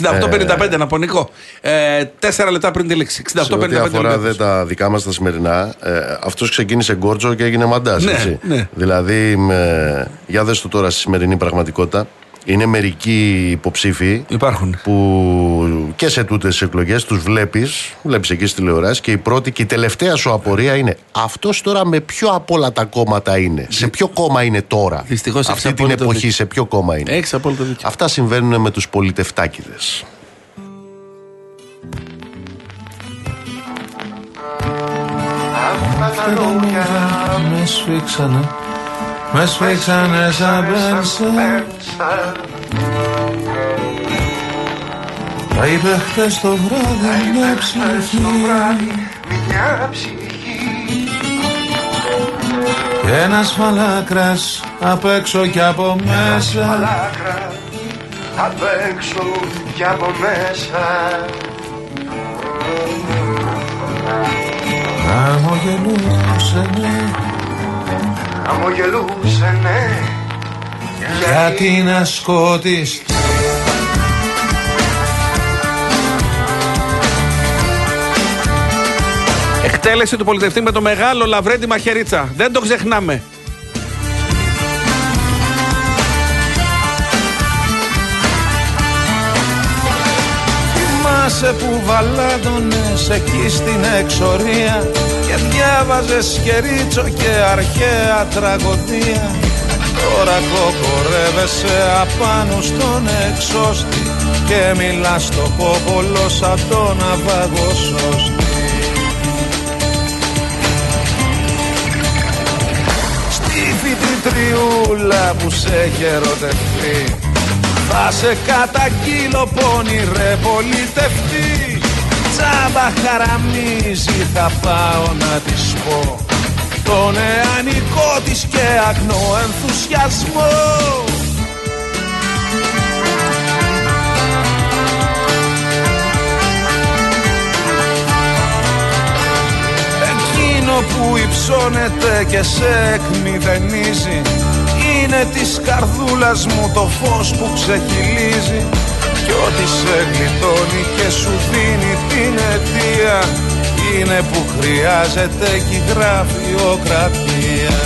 S2: 68-55 να πω Νικό. Ε, τέσσερα λεπτά πριν τη λήξη.
S1: Σε ό,τι
S2: 68-55
S1: αφορά δε
S2: λεπτά.
S1: τα δικά μας τα σημερινά, ε, αυτός ξεκίνησε γκόρτζο και έγινε μαντά.
S2: Ναι, ναι.
S1: Δηλαδή, με, για δες το τώρα στη σημερινή πραγματικότητα. Είναι μερικοί υποψήφοι
S2: Υπάρχουν.
S1: που και σε τούτες τι εκλογές τους βλέπεις, βλέπεις εκεί στη τηλεοράση και η πρώτη και η τελευταία σου απορία είναι αυτός τώρα με ποιο από όλα τα κόμματα είναι; Σε ποιο κόμμα είναι τώρα;
S2: Δυστυχώς έχεις
S1: Αυτή την
S2: απόλυτο
S1: εποχή,
S2: δίκιο.
S1: σε ποιο κόμμα είναι;
S2: Έχει απόλυτο δίκιο.
S1: Αυτά συμβαίνουν με τους πολιτευτάκιδε.
S4: Με σφίξανε, με σφίξανε σαν πένσε Τα είπε χτες το βράδυ μια ψυχή.
S12: Ένας μαλάκρας απ' έξω και από μέσα.
S13: Απ' έξω και από μέσα.
S12: Αμογελούσε ναι
S13: Αμογελούσε ναι
S12: Γιατί να σκότεις;
S2: Εκτέλεση του πολιτευτή με το μεγάλο Λαβρέντι Μαχαιρίτσα. Δεν το ξεχνάμε.
S12: Θυμάσαι που βαλάντωνες εκεί στην εξορία Και διάβαζες σκερίτσο και αρχαία τραγωδία. Τώρα κοκορεύεσαι απάνω στον εξώστη Και μιλάς στο κόκολο σαν τον αβαγοσώστη Στη φοιτητριούλα που σε έχει ερωτευτεί θα σε καταγγείλω πόνι ρε πολιτευτή. Τσάμπα χαραμίζει θα πάω να της πω. Τον εανικό της και αγνό ενθουσιασμό. Εκείνο που υψώνεται και σε εκμηδενίζει είναι της καρδούλας μου το φως που ξεχυλίζει. Κι ό,τι σε γλιτώνει και σου δίνει την αιτία Είναι που χρειάζεται κι γραφειοκρατία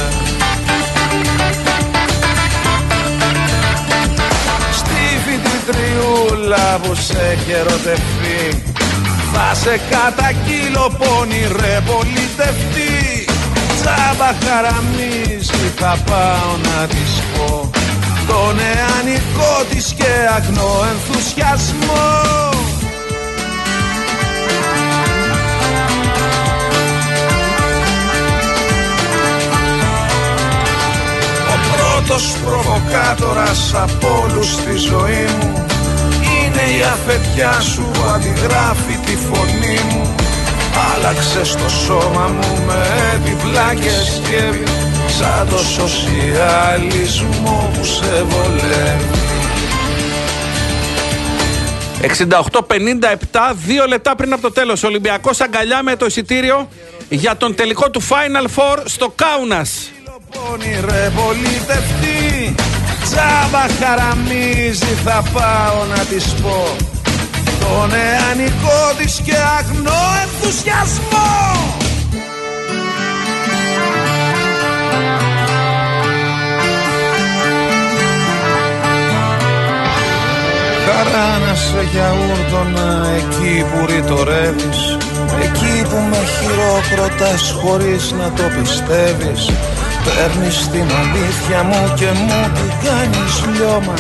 S12: Στη φοιτητριούλα που σε έχει ερωτευτεί Θα σε καταγγείλω πόνι ρε πολιτευτή Τσάμπα χαραμίζει θα πάω να της πω. Τον εανικό της και αγνό ενθουσιασμό. Ο πρώτος προβοκάτορας από όλους στη ζωή μου Είναι η αφεντιά σου που αντιγράφει τη φωνή μου Άλλαξε το σώμα μου με επιπλά και σκεύη Σαν το σοσιαλισμό που σε βολεύει
S2: 68-57, δύο λεπτά πριν από το τέλος. Ολυμπιακός αγκαλιά με το εισιτήριο για τον τελικό του Final Four στο Κάουνας.
S12: Πόνι ρε πολιτευτή Τζάμπα χαραμίζει θα πάω να της πω Τον εανικό της και αγνό ενθουσιασμό. Χαρά να σε γιαούρδωνα εκεί που ρητορεύεις Εκεί που με χειροκροτάς χωρίς να το πιστεύεις. Παίρνεις την αλήθεια μου και μου την κάνεις λιώμα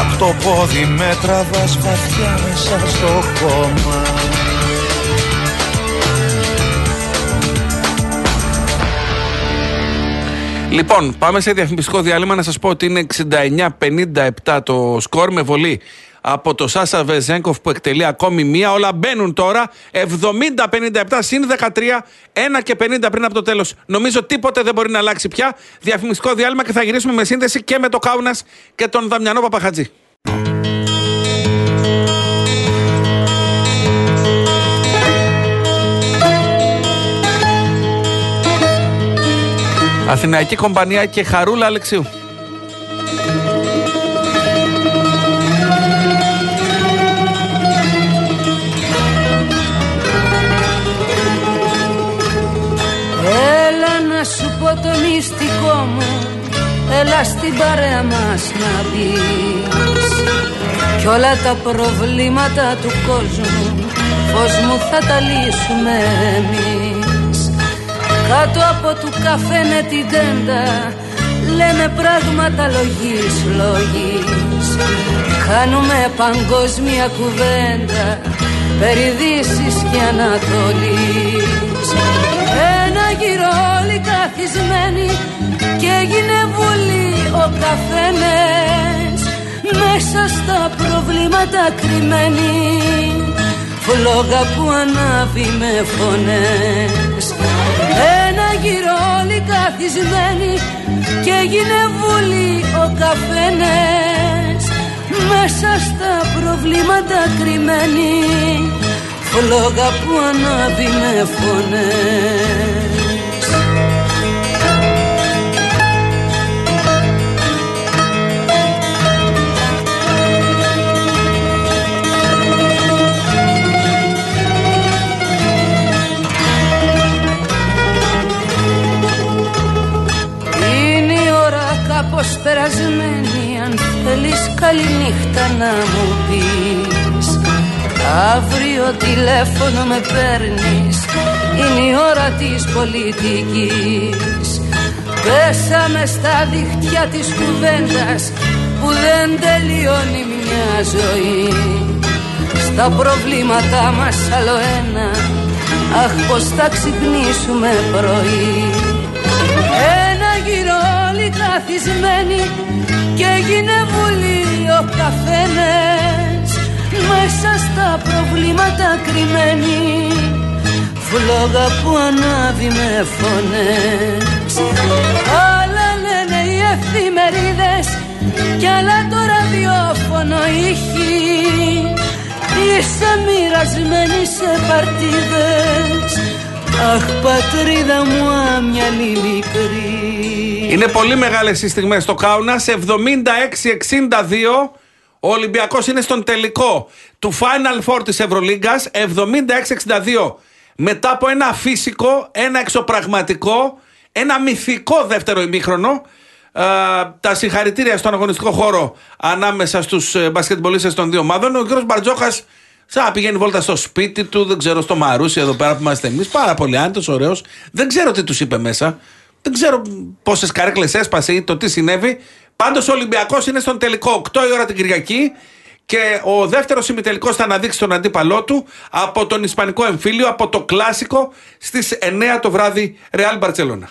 S12: Απ' το πόδι με τραβάς βαθιά μέσα στο κόμμα.
S2: Λοιπόν, πάμε σε διαφημιστικό διάλειμμα να σας πω ότι είναι 69-57 το σκορ με βολή από το Σάσα Βεζέγκοφ που εκτελεί ακόμη μία. Όλα μπαίνουν τώρα. 70-57 συν 13, 1 και 50 πριν από το τέλος. Νομίζω τίποτε δεν μπορεί να αλλάξει πια. Διαφημιστικό διάλειμμα και θα γυρίσουμε με σύνδεση και με το Κάουνας και τον Δαμιανό Παπαχατζή. Αθηναϊκή Κομπανία και Χαρούλα Αλεξίου.
S14: Να σου πω το μυστικό μου Έλα στην παρέα μας να μπεις Κι όλα τα προβλήματα του κόσμου Πώς μου θα τα λύσουμε εμείς. Κάτω από του καφέ την τέντα Λέμε πράγματα λογής, λογής. Κάνουμε παγκόσμια κουβέντα Περί Δύσης και Ανατολής Ένα γύρο όλοι καθισμένοι Και έγινε βουλή ο καθένας. Μέσα στα προβλήματα κρυμμένοι Φλόγα που ανάβει με φωνές. Ένα γύρο όλοι καθισμένοι και έγινε βουλή ο καφένες μέσα στα προβλήματα κρυμμένοι φλόγα που ανάβει με φωνές κάπως περασμένη Αν θέλεις καληνύχτα να μου πεις. Αύριο τηλέφωνο με παίρνεις Είναι η ώρα της πολιτικής. Πέσαμε στα δίχτυα της κουβέντας Που δεν τελειώνει μια ζωή. Στα προβλήματά μας άλλο ένα Αχ πως θα ξυπνήσουμε πρωί. Ένα γύρο όλοι καθισμένοι Και έγινε βουλή ο καφένες Μέσα στα προβλήματα κρυμμένοι Φλόγα που ανάβει με φωνές. Άλλα λένε οι εφημερίδες Κι άλλα το ραδιόφωνο ήχη. Είσαι μοιρασμένη σε παρτίδες. Αχ πατρίδα μου άμυαλη μικρή
S2: Είναι πολύ μεγάλες οι στιγμές στο Κάουνα. 76-62 ο Ολυμπιακός είναι στον τελικό του Final Four της Ευρωλίγκας. 76-62 μετά από ένα φυσικό, ένα εξωπραγματικό, ένα μυθικό δεύτερο ημίχρονο. Ε, τα συγχαρητήρια στον αγωνιστικό χώρο ανάμεσα στους ε, μπασκετμπολίστες των δύο ομάδων. Ο κ. Μπαρτζόκα σαν να πηγαίνει βόλτα στο σπίτι του, δεν ξέρω, στο Μαρούσι εδώ πέρα που είμαστε εμείς. Πάρα πολύ άνετος, ωραίος. Δεν ξέρω τι τους είπε μέσα. Δεν ξέρω πόσες καρέκλε έσπασε ή το τι συνέβη. Πάντως ο Ολυμπιακός είναι στον τελικό 8 η ώρα την Κυριακή και ο δεύτερος ημιτελικός θα αναδείξει τον αντίπαλό του από τον Ισπανικό εμφύλιο, από το κλασικό στις 9 το βράδυ Real Barcelona.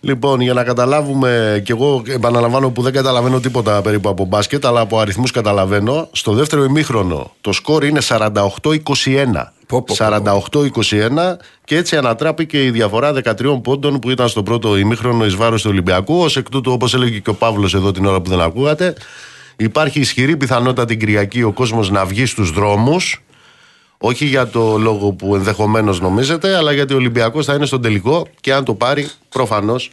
S1: Λοιπόν, για να καταλάβουμε, και εγώ επαναλαμβάνω που δεν καταλαβαίνω τίποτα περίπου από μπάσκετ, αλλά από αριθμούς καταλαβαίνω. Στο δεύτερο ημίχρονο το σκορ είναι 48-21. 48-21 και έτσι ανατράπηκε η διαφορά 13 πόντων που ήταν στο πρώτο ημίχρονο εις βάρος του Ολυμπιακού. Ως εκ τούτου, όπως έλεγε και ο Παύλος εδώ την ώρα που δεν ακούγατε, υπάρχει ισχυρή πιθανότητα την Κυριακή ο κόσμος να βγει στους δρόμους όχι για το λόγο που ενδεχομένως νομίζετε, αλλά γιατί ο Ολυμπιακός θα είναι στον τελικό και αν το πάρει, προφανώς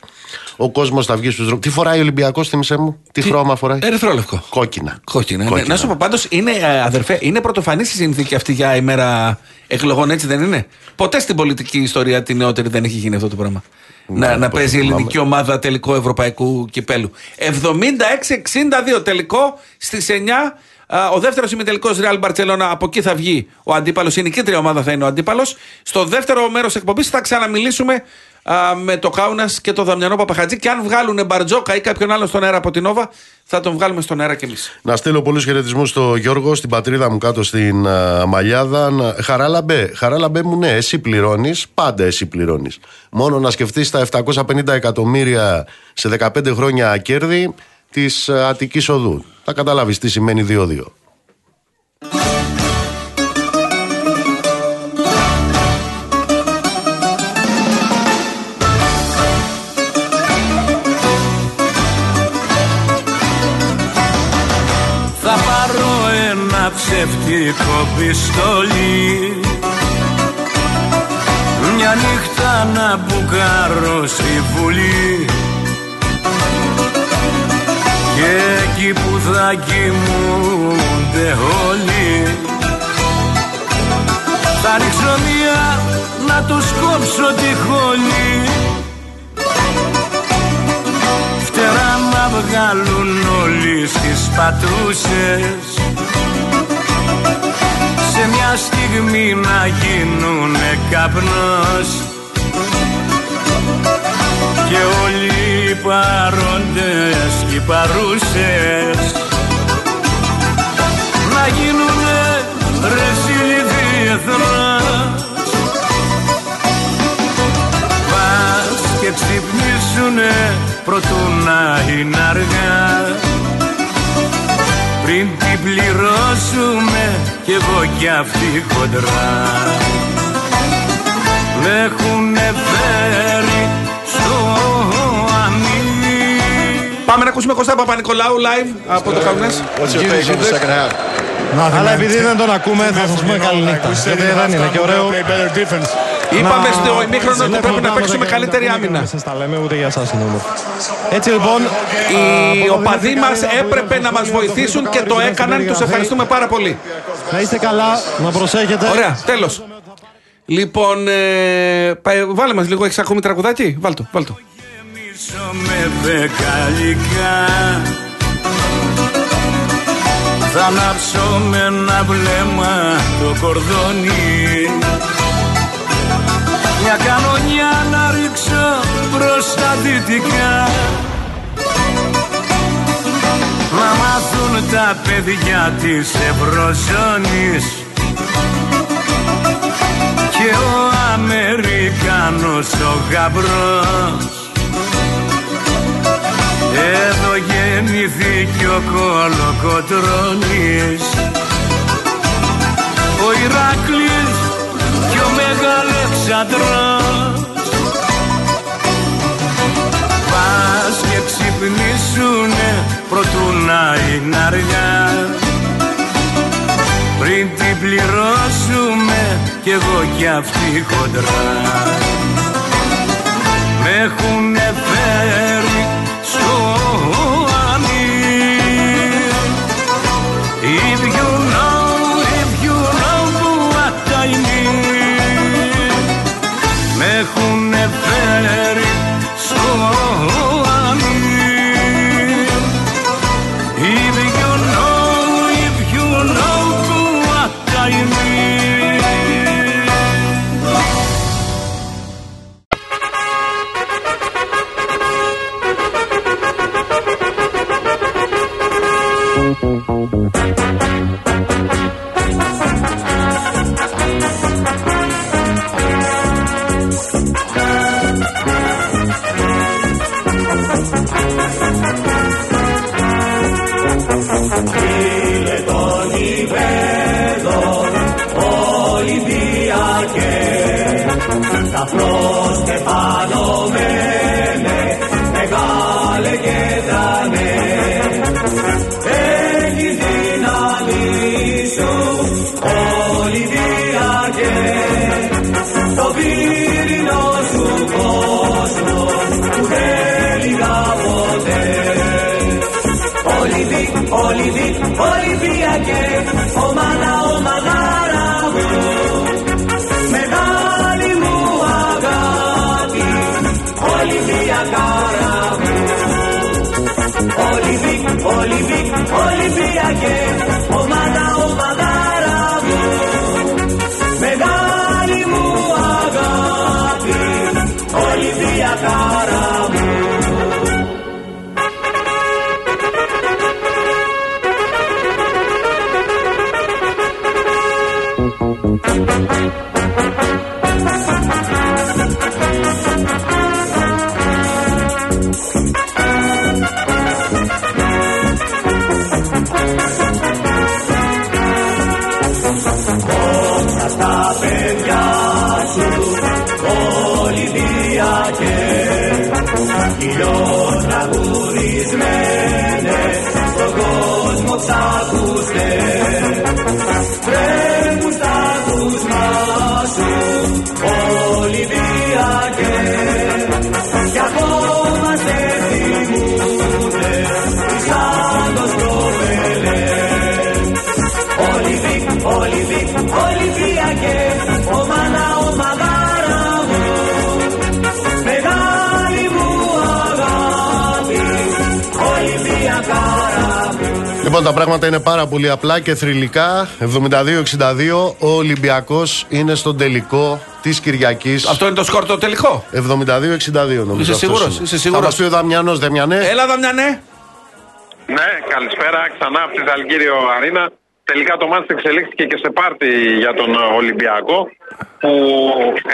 S1: ο κόσμος θα βγει στους δρόμους. Τι φοράει ο Ολυμπιακός, θύμισε μου, τι, χρώμα φοράει;
S2: Ερυθρόλευκο.
S1: Κόκκινα.
S2: Κόκκινα. ναι. Να σου πω πάντως, είναι, ε, αδερφέ, είναι πρωτοφανής η συνθήκη αυτή για ημέρα εκλογών, έτσι δεν είναι; Ποτέ στην πολιτική ιστορία την νεότερη δεν έχει γίνει αυτό το πράγμα.
S1: Ναι,
S2: να, να
S1: το
S2: παίζει η
S1: θυμάμαι.
S2: ελληνική ομάδα τελικό ευρωπαϊκού κυπέλου. 76-62 τελικό στις 9. Α, Ο δεύτερος ημιτελικός Real Barcelona, από εκεί θα βγει ο αντίπαλος. Η νικήτρια ομάδα θα είναι ο αντίπαλος. Στο δεύτερο μέρος εκπομπής θα ξαναμιλήσουμε α, με το Κάουνα και το Δαμιανό Παπαχατζή. Και αν βγάλουν Μπαρτζόκα ή κάποιον άλλο στον αέρα από την Νόβα, θα τον βγάλουμε στον αέρα κι εμείς.
S1: Να στείλω πολλούς χαιρετισμούς στο Γιώργο, στην πατρίδα μου κάτω στην α, Μαλιάδα. Να- Χαράλαμπε, Χαράλαμπε μου, ναι, εσύ πληρώνεις, πάντα εσύ πληρώνεις. Μόνο να σκεφτείς τα 750 εκατομμύρια σε 15 χρόνια κέρδη της Αττικής Οδού. Θα καταλάβεις τι σημαίνει 2-2.
S6: Θα πάρω ένα ψεύτικο πιστόλι Μια νύχτα να μπουκάρω στη βουλή Και εκεί που θα κοιμούνται όλοι Θα ρίξω μία να τους κόψω τη χολή. Φτερά να βγάλουν όλοι στις πατούσες Σε μια στιγμή να γίνουνε καπνός Και όλοι οι παρόντες και οι παρούσες. Να γίνουνε ρεσίλοι διεθνώς Πας και ξυπνήσουνε προτού να είναι αργά. Πριν την πληρώσουμε κι εγώ κι αυτή κοντρά. Μ' έχουνε φέρει
S2: Πάμε να ακούσουμε Κώστα Παπα-Νικολάου live από το Καουνές.
S15: Αλλά επειδή δεν τον ακούμε, θα σας πούμε καλή νύχτα. Γιατί δεν είναι και ωραίο.
S2: Είπαμε
S15: να
S2: στο ημίχρονο ότι πρέπει να
S15: κάνουμε
S2: παίξουμε
S15: και
S2: καλύτερη
S15: καλύτερα,
S2: άμυνα.
S15: Δεν σας τα λέμε ούτε για εσάς είναι όμορφο. Έτσι λοιπόν.
S2: Οι οπαδοί μας έπρεπε να μας βοηθήσουν και το έκαναν. Τους ευχαριστούμε πάρα πολύ.
S15: Να είστε καλά, να προσέχετε.
S2: Ωραία, τέλος. Λοιπόν, ε, πα- βάλε μας λίγο, έχει ακόμη τραγουδάκι. Βάλτο, βάλτο.
S16: με δεκαλικά. Θα ανάψω με ένα βλέμμα το κορδόνι. Μια κανονιά να ρίξω προς τα δυτικά. Να μάθουν τα παιδιά της Ευρωζώνης. Και ο Αμερικάνος ο γαμπρός εδώ γεννηθήκε ο Κολοκοτρώνης Ο Ηράκλης και ο Μεγαλεξανδρός Πας και ξυπνήσουνε προτού να είναι αργά Πριν την πληρώσουμε κι εγώ κι αυτή χοντρά. Με έχουνε φέρει στο αμήν
S1: απλά και θρηλυκά. 72-62, ο Ολυμπιακός είναι στον τελικό της Κυριακής.
S2: Αυτό είναι το σκορ το τελικό;
S1: 72-62 νομίζω.
S2: Είσαι
S1: αυτός
S2: σίγουρος,
S1: είναι.
S2: είσαι σίγουρος;
S1: Θα μας πει ο Δαμιανός, Δεμιανέ.
S2: Έλα, Δαμιανέ.
S5: Ναι, καλησπέρα ξανά από τη Ζαλγκύριο Αρίνα. Τελικά το μάτι εξελίχθηκε και σε πάρτι για τον ε, Ολυμπιακό που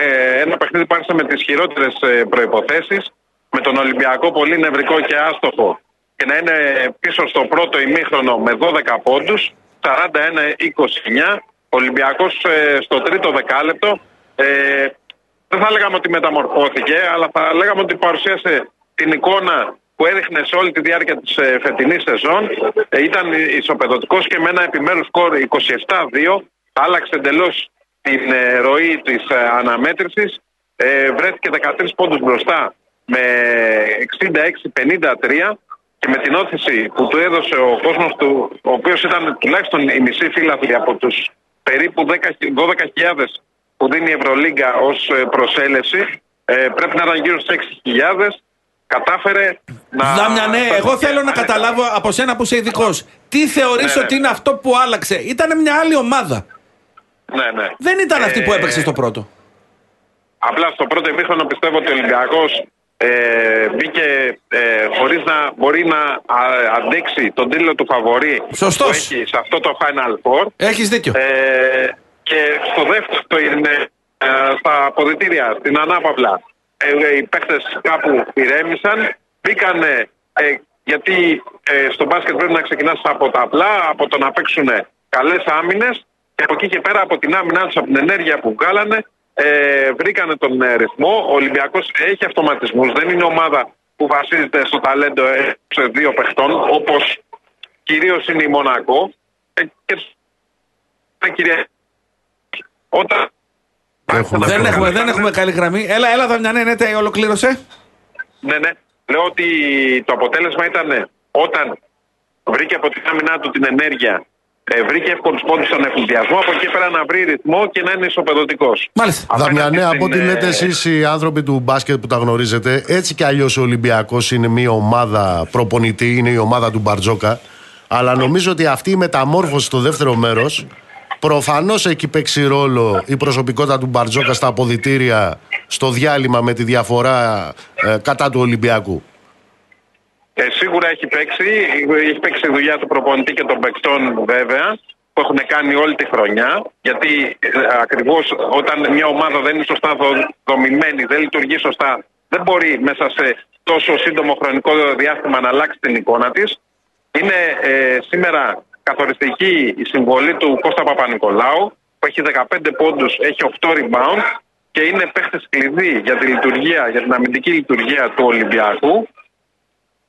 S5: ε, ένα παιχνίδι πάρχισε με τις χειρότερες ε, προϋποθέσεις με τον Ολυμπιακό πολύ νευρικό και άστοχο και να είναι πίσω στο πρώτο ημίχρονο με 12 πόντους 41-29 ο Ολυμπιακός ε, στο τρίτο δεκάλεπτο ε, δεν θα λέγαμε ότι μεταμορφώθηκε αλλά θα λέγαμε ότι παρουσίασε την εικόνα που που έδειχνε σε όλη τη διάρκεια της ε, φετινής σεζόν. Ε, ήταν ισοπεδωτικός και με ένα επιμέρους σκορ 27-2. Άλλαξε εντελώς την ε, ροή της ε, αναμέτρησης. Ε, βρέθηκε 13 πόντους μπροστά με 66-53 και με την όθηση που του έδωσε ο κόσμος του, ο οποίος ήταν τουλάχιστον η μισή φύλαθλη από τους περίπου 10 12.000 που δίνει η Ευρωλίγκα ως ε, προσέλευση, ε, πρέπει να ήταν γύρω στις 6.000, κατάφερε να...
S2: Δάμια, ναι, εγώ θέλω να καταλάβω από σένα που είσαι ειδικός. Τι θεωρείς
S5: Ναι, ναι.
S2: ότι είναι αυτό που άλλαξε; Ήταν μια άλλη ομάδα.
S5: Ναι, ναι.
S2: Δεν ήταν αυτή που
S5: Ε,
S2: έπαιξε στο πρώτο.
S5: Απλά στο πρώτο ημίχρονο πιστεύω ότι ο Ολυμπιακός ε, μπήκε ε, χωρίς να μπορεί να α, αντέξει τον τίτλο του φαβορή
S2: Σωστός.
S5: που έχει σε αυτό το Final Four.
S2: Έχεις δίκιο.
S5: Ε, και στο δεύτερο είναι ε, στα αποδητήρια, στην ανάπαυλα. Ε, οι παίκτες κάπου ηρέμησαν, μπήκανε ε, γιατί ε, στο μπάσκετ πρέπει να ξεκινάς από τα απλά, από το να παίξουν καλές άμυνες και από εκεί και πέρα από την άμυνά τους, από την ενέργεια που βγάλανε, ε, βρήκανε τον ε, ρυθμό. Ο Ολυμπιακός έχει αυτοματισμούς, δεν είναι ομάδα που βασίζεται στο ταλέντο ε, σε δύο παιχτών, όπως κυρίως είναι η Μονακό. Ε, και κυρία, όταν
S2: δεν, έχουμε, δεν έχουμε καλή γραμμή. Έλα, έλα, Δαμιανέ, ναι, τε, ολοκλήρωσε.
S5: Ναι, ναι. Λέω ότι το αποτέλεσμα ήταν όταν βρήκε από την άμυνά του την ενέργεια, ε, βρήκε εύκολου πόντου στον εφηδιασμό, από εκεί πέρα να βρει ρυθμό και να είναι ισοπεδωτικός.
S2: Μάλιστα.
S1: Δαμιανέ, από ό,τι
S5: ε,
S1: λέτε εσείς οι άνθρωποι του μπάσκετ που τα γνωρίζετε, έτσι κι αλλιώς ο Ολυμπιακός είναι μια ομάδα προπονητή, είναι η ομάδα του Μπαρτζόκα. Αλλά νομίζω ότι αυτή η μεταμόρφωση στο δεύτερο μέρος προφανώς έχει παίξει ρόλο η προσωπικότητα του Μπαρτζόκα στα αποδητήρια στο διάλειμμα με τη διαφορά ε, κατά του Ολυμπιακού.
S5: Ε, σίγουρα έχει παίξει. Έχει παίξει η δουλειά του προπονητή και των παικτών βέβαια που έχουν κάνει όλη τη χρονιά. Γιατί ε, ακριβώς όταν μια ομάδα δεν είναι σωστά δο- δομημένη, δεν λειτουργεί σωστά, δεν μπορεί μέσα σε τόσο σύντομο χρονικό διάστημα να αλλάξει την εικόνα της. Είναι ε, σήμερα καθοριστική η συμβολή του Κώστα Παπα-Νικολάου που έχει 15 πόντους, έχει 8 rebound και είναι παίχτης κλειδί για τη λειτουργία, για την αμυντική λειτουργία του Ολυμπιακού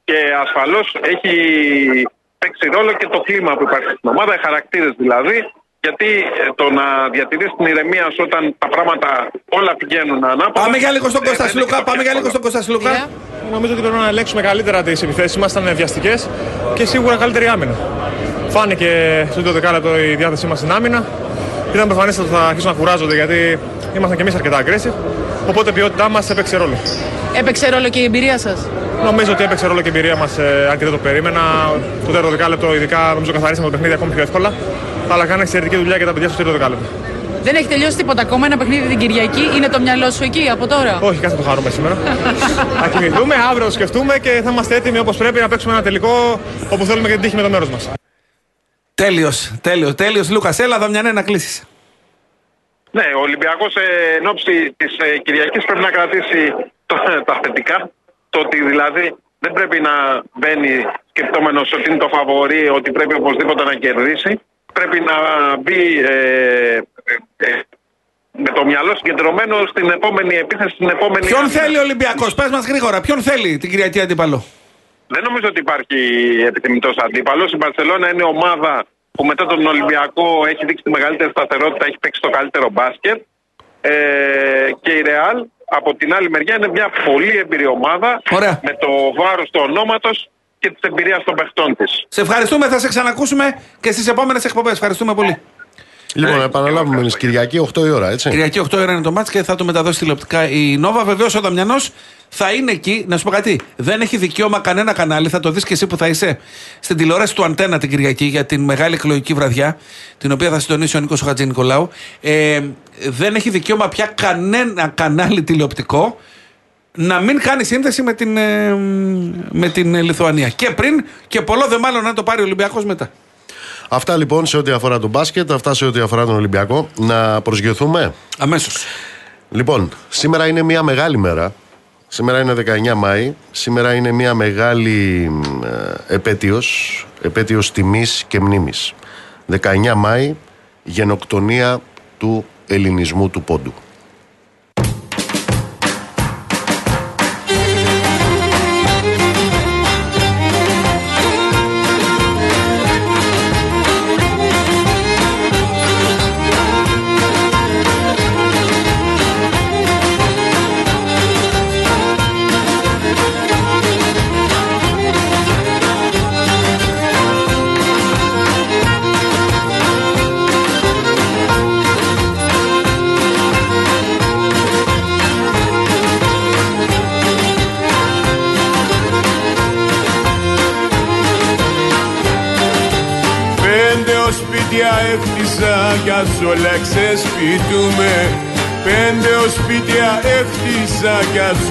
S5: και ασφαλώς έχει παίξει ρόλο και το κλίμα που υπάρχει στην ομάδα, οι χαρακτήρες δηλαδή γιατί ε, το να διατηρήσει την ηρεμία σου όταν τα πράγματα όλα πηγαίνουν ανάποδα.
S2: Πάμε για λίγο στον
S5: ε,
S2: Κώστα
S5: δεν
S2: Σιλουκά.
S5: είναι
S2: Πάμε για λίγο στον Κώστα Σιλουκά.
S17: Νομίζω ότι πρέπει να ελέγξουμε καλύτερα τις επιθέσεις μας. Ήταν βιαστικές και σίγουρα καλύτερη άμυνα. Φάνηκε στο τρίτο δεκάλεπτο η διάθεσή μας στην άμυνα. Ήταν προφανές ότι θα αρχίσουν να κουράζονται γιατί ήμασταν και εμείς αρκετά aggressive. Οπότε η ποιότητά μας έπαιξε ρόλο.
S18: Έπαιξε ρόλο και η εμπειρία σας;
S17: Νομίζω ότι έπαιξε ρόλο και η εμπειρία μας, αν και δεν το περίμενα. Το τέταρτο δεκάλεπτο, ειδικά, νομίζω καθαρίσαμε το παιχνίδι ακόμη πιο εύκολα. Αλλά κάνει εξαιρετική δουλειά και τα παιδιά στο τρίτο δεκάλεπτο.
S18: Δεν έχει τελειώσει τίποτα ακόμα. Ένα παιχνίδι την Κυριακή. Είναι το μυαλό σου εκεί από τώρα;
S17: Όχι, κάθε το χαρούμε σήμερα. [LAUGHS] θα κοιμηθούμε, αύριο το σκεφτούμε και θα είμαστε έτοιμοι όπως πρέπει να παίξουμε ένα τελικό όπου θέλουμε και την τύχη με το μέρος μας.
S2: Τέλειος, τέλειος, τέλειος. Λούκας, έλα, Δαμιανέ, να κλείσεις.
S5: Ναι, ο Ολυμπιακός ε, εν ώψη της ε, Κυριακής πρέπει να κρατήσει το, [LAUGHS] τα θετικά. Το ότι δηλαδή δεν πρέπει να μπαίνει σκεπτόμενος ότι είναι το φαβορή, ότι πρέπει οπωσδήποτε να κερδίσει. Πρέπει να μπει ε, ε, ε, με το μυαλό συγκεντρωμένο στην επόμενη επίθεση, στην επόμενη.
S2: Ποιον
S5: άμυνα.
S2: θέλει ο Ολυμπιακός, πες μας γρήγορα, ποιον θέλει την Κυριακή αντίπαλο;
S5: Δεν νομίζω ότι υπάρχει επιθυμητό αντίπαλος. Η Μπαρσελόνα είναι ομάδα που μετά τον Ολυμπιακό έχει δείξει τη μεγαλύτερη σταθερότητα, έχει παίξει το καλύτερο μπάσκετ. Ε, και η Ρεάλ από την άλλη μεριά είναι μια πολύ εμπειρή ομάδα
S2: Ωραία.
S5: με το βάρος του ονόματος και της εμπειρίας των παιχτών της.
S2: Σε ευχαριστούμε, θα σε ξανακούσουμε και στις επόμενες εκπομπές. Ευχαριστούμε πολύ.
S1: Λοιπόν, να επαναλάβουμε Κυριακή 8 η ώρα, έτσι.
S2: Κυριακή 8 ώρα είναι το μάτς και θα το μεταδώσει τηλεοπτικά η Νόβα. Βεβαίως ο Δαμιανός θα είναι εκεί. Να σου πω κάτι. Δεν έχει δικαίωμα κανένα κανάλι. Θα το δεις και εσύ που θα είσαι στην τηλεόραση του Αντένα την Κυριακή για την μεγάλη εκλογική βραδιά, την οποία θα συντονίσει ο Νίκος Χατζη Νικολάου. Ε, δεν έχει δικαίωμα πια κανένα κανάλι τηλεοπτικό να μην κάνει σύνδεση με την, ε, με την ε, Λιθουανία. Και πριν και πολλό δε μάλλον να το πάρει ο Ολυμπιακός μετά.
S1: Αυτά λοιπόν σε ό,τι αφορά τον μπάσκετ, αυτά σε ό,τι αφορά τον Ολυμπιακό. Να προσγειωθούμε.
S2: Αμέσως.
S1: Λοιπόν, σήμερα είναι μια μεγάλη μέρα. Σήμερα είναι 19 Μάη. Σήμερα είναι μια μεγάλη ε, επέτειος, επέτειος τιμής και μνήμης. 19 Μάη, γενοκτονία του ελληνισμού του πόντου.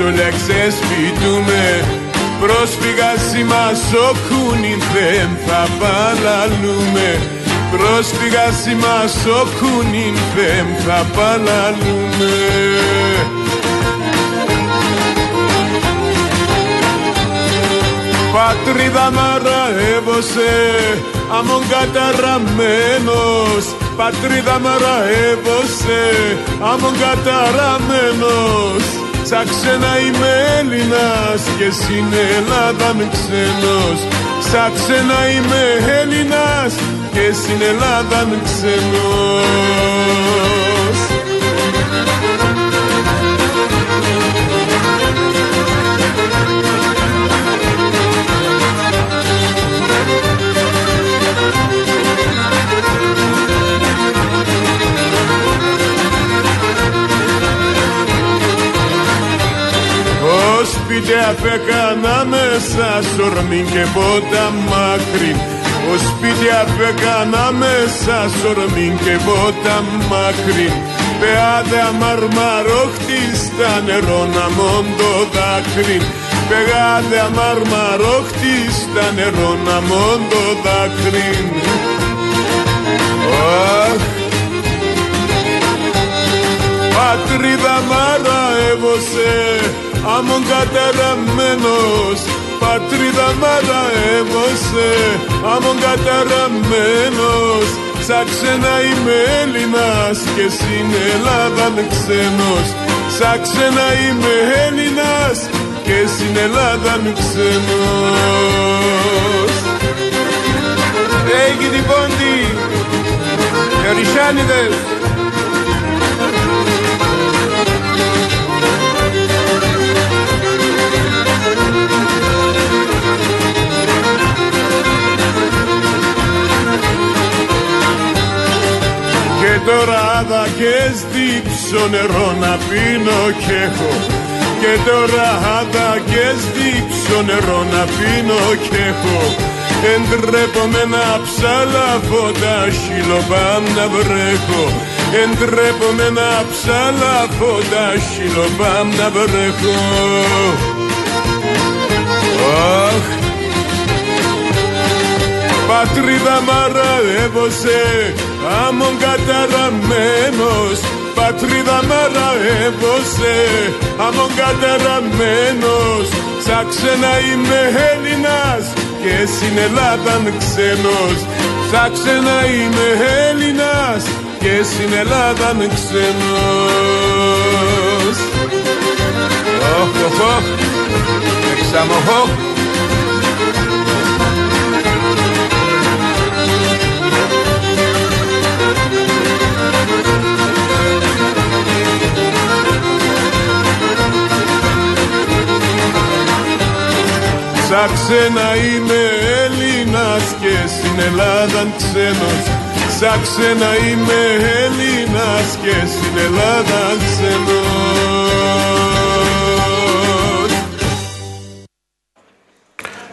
S19: Όλα ξεσπιτούμε Πρόσφυγα σήμα σοκούνι δεν θα παλαλούμε Πρόσφυγα σήμα σοκούνι δεν θα παλαλούμε Πατρίδα μαραεύωσε αμον καταραμένος. Πατρίδα μαραεύωσε αμον καταραμένος Σαν ξένα είμαι Έλληνας και στην Ελλάδα με ξένος Σαν ξένα είμαι Έλληνας και στην Ελλάδα με ξένος Ο σπίτι απέκανα μέσα σορμήν και πότα μάκρυ Ο σπίτι απέκανα μέσα σορμήν και πότα μάκρυ Πεάδε αμαρμαρόχτη στα νερό να μόντο δάκρυ. Πεγάδε αμαρμαρόχτη στα νερό να μόντο δάκρυ. Αχ, Πατρίδα μαραεύωσε Αμον καταραμένος Πατρίδα μαραεύωσε Αμον καταραμένος Σαν ξένα είμαι Έλληνας Και στην Ελλάδα με ξένος. Σαν ξένα είμαι Έλληνας Και στην Ελλάδα με ξένος. Έγινε την πόντι Ερισάνιδες τώρα άδα και στύψω νερό να πίνω κι έχω. Και τώρα άδα και στύψω νερό να πίνω κι έχω. Εντρέπομαι να ψαλαβώ τα χιλοπάμ να βρέχω. Εντρέπομαι να ψαλαβώ τα χιλοπάμ να βρέχω. Αχ, Πατρίδα μαραεύωσε άμον καταραμένος Πατρίδα μαραεύωσε άμον καταραμένος Σαν ξένα είμαι Έλληνας και στην Ελλάδα ξένος. Σαν ξένα είμαι Έλληνας και στην Ελλάδα ξένος. Οχ, οχ, οχ, εξαμοχ, Σαν ξένα είμαι Έλληνας και στην Ελλάδα ξένος Σαν ξένα είμαι Έλληνας και στην Ελλάδα ξένος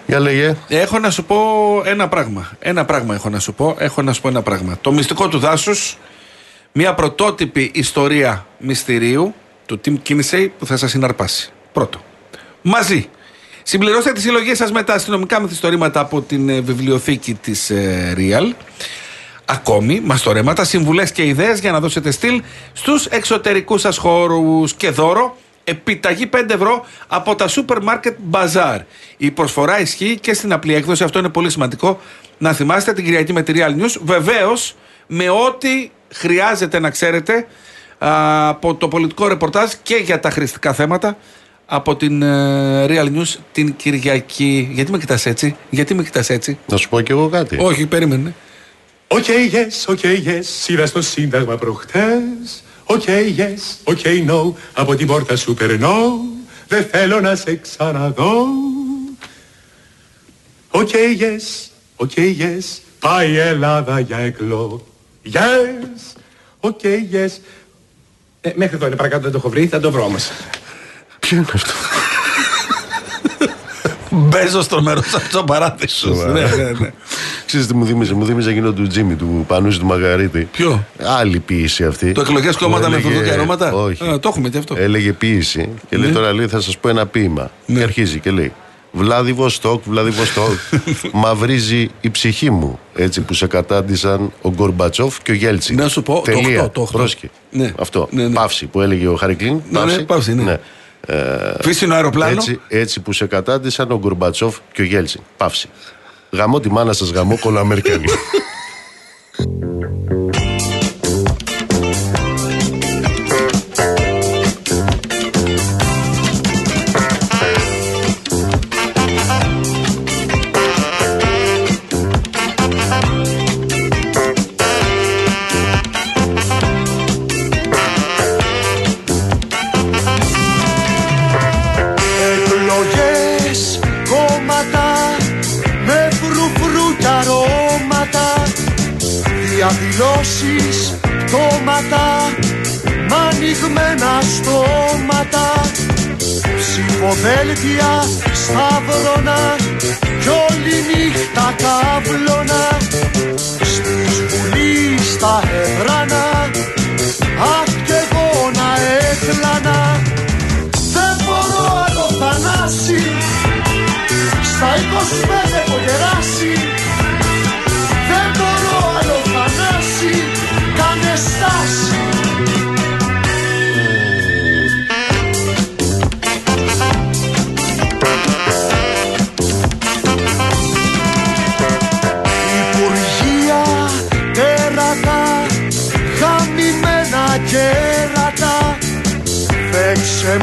S1: Για λέγε.
S2: Έχω να σου πω ένα πράγμα. Ένα πράγμα έχω να σου πω. Έχω να σου πω ένα πράγμα. Το μυστικό του δάσους, μια πρωτότυπη ιστορία μυστηρίου του Tim Kinsey που θα σας συναρπάσει. Πρώτο. Μαζί. Συμπληρώστε τις συλλογές σας με τα αστυνομικά μυθιστορήματα από την ε, βιβλιοθήκη της ε, Real. Ακόμη, μαστορέματα, συμβουλές και ιδέες για να δώσετε στυλ στους εξωτερικούς σας χώρους. Και δώρο, επιταγή 5 ευρώ από τα Supermarket Bazaar. Η προσφορά ισχύει και στην απλή έκδοση. Αυτό είναι πολύ σημαντικό να θυμάστε την Κυριακή με τη Real News. Βεβαίως, με ό,τι χρειάζεται να ξέρετε α, από το πολιτικό ρεπορτάζ και για τα χρηστικά θέματα από την ε, Real News την Κυριακή. Γιατί με κοιτάς έτσι, γιατί με κοιτάς έτσι;
S1: Να σου πω κι εγώ κάτι.
S2: Όχι, περίμενε.
S20: OK, yes, OK, yes, είδα στο σύνταγμα προχτές. OK, yes, OK, no, από την πόρτα σου περνώ. Δεν θέλω να σε ξαναδώ. OK, yes, OK, yes, πάει η Ελλάδα για εκλογές. OK, yes. Ε, μέχρι εδώ είναι παρακάτω δεν το έχω βρει, θα το βρω όμως.
S1: Ποιο είναι αυτό;
S2: Μπέζω στο μέρο αυτό παράδεισος. ναι, ναι, ναι.
S1: Ξέρεις τι μου θύμιζε, μου θύμιζε εκείνο του Τζίμι, του Πανούση του Μαγαρίτη.
S2: Ποιο;
S1: Άλλη ποίηση αυτή.
S2: Το εκλογές κόμματα
S1: Που
S2: με
S1: έλεγε-
S2: φωτό και αρώματα.
S1: Όχι.
S2: Α, το έχουμε και αυτό.
S1: Έλεγε ποίηση και λέει
S2: Ναι.
S1: τώρα λέει θα σας πω ένα ποίημα. Και αρχίζει και λέει Βλάδιβοστόκ, Βλάδιβοστόκ, [LAUGHS] μαυρίζει η ψυχή μου. Έτσι που σε κατάντησαν ο Γκορμπατσόφ και ο Γέλτσι.
S2: Να σου πω, το
S1: Τελεία.
S2: οκτώ, το οκτώ.
S1: Πρόσκε.
S2: Ναι.
S1: Αυτό. Παύση που έλεγε ο Χαρικλίν.
S2: Ναι, ναι, παύση, ναι.
S1: Ε,
S2: Φύσινο αεροπλάνο.
S1: Έτσι, έτσι που σε κατάντησαν ο Γκορμπατσόφ και ο Γέλτσι. Παύση. Γαμώ τη μάνα σας γαμώ κόλλα [LAUGHS]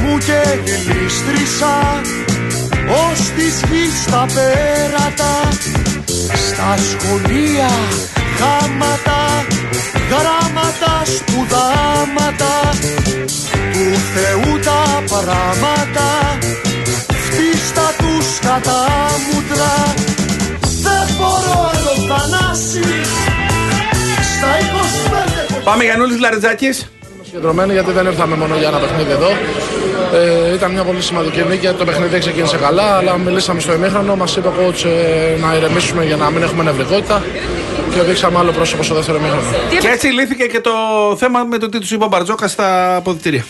S12: μου και γλίστρισα ως της γης τα πέρατα. Στα σχολεία γάματα, γράμματα, σπουδάματα Του Θεού τα πράματα φτύστα τους κατά μούτρα. Δεν μπορώ άλλο Θανάση. Στα 25
S2: Πάμε Γιαννούλης Λαριτζάκης.
S21: Συγκεντρωμένοι γιατί δεν ήρθαμε μόνο για ένα παιχνίδι εδώ. Ε, ήταν μια πολύ σημαντική νίκη γιατί το παιχνίδι δεν ξεκίνησε καλά. Αλλά μιλήσαμε στο ημίχρονο, μας είπε ο coach ε, να ηρεμήσουμε για να μην έχουμε νευρικότητα και δείξαμε άλλο πρόσωπο στο δεύτερο ημίχρονο.
S2: Και έτσι λύθηκε και το θέμα με το τι του είπε ο Μπαρτζόκα στα αποδητήρια.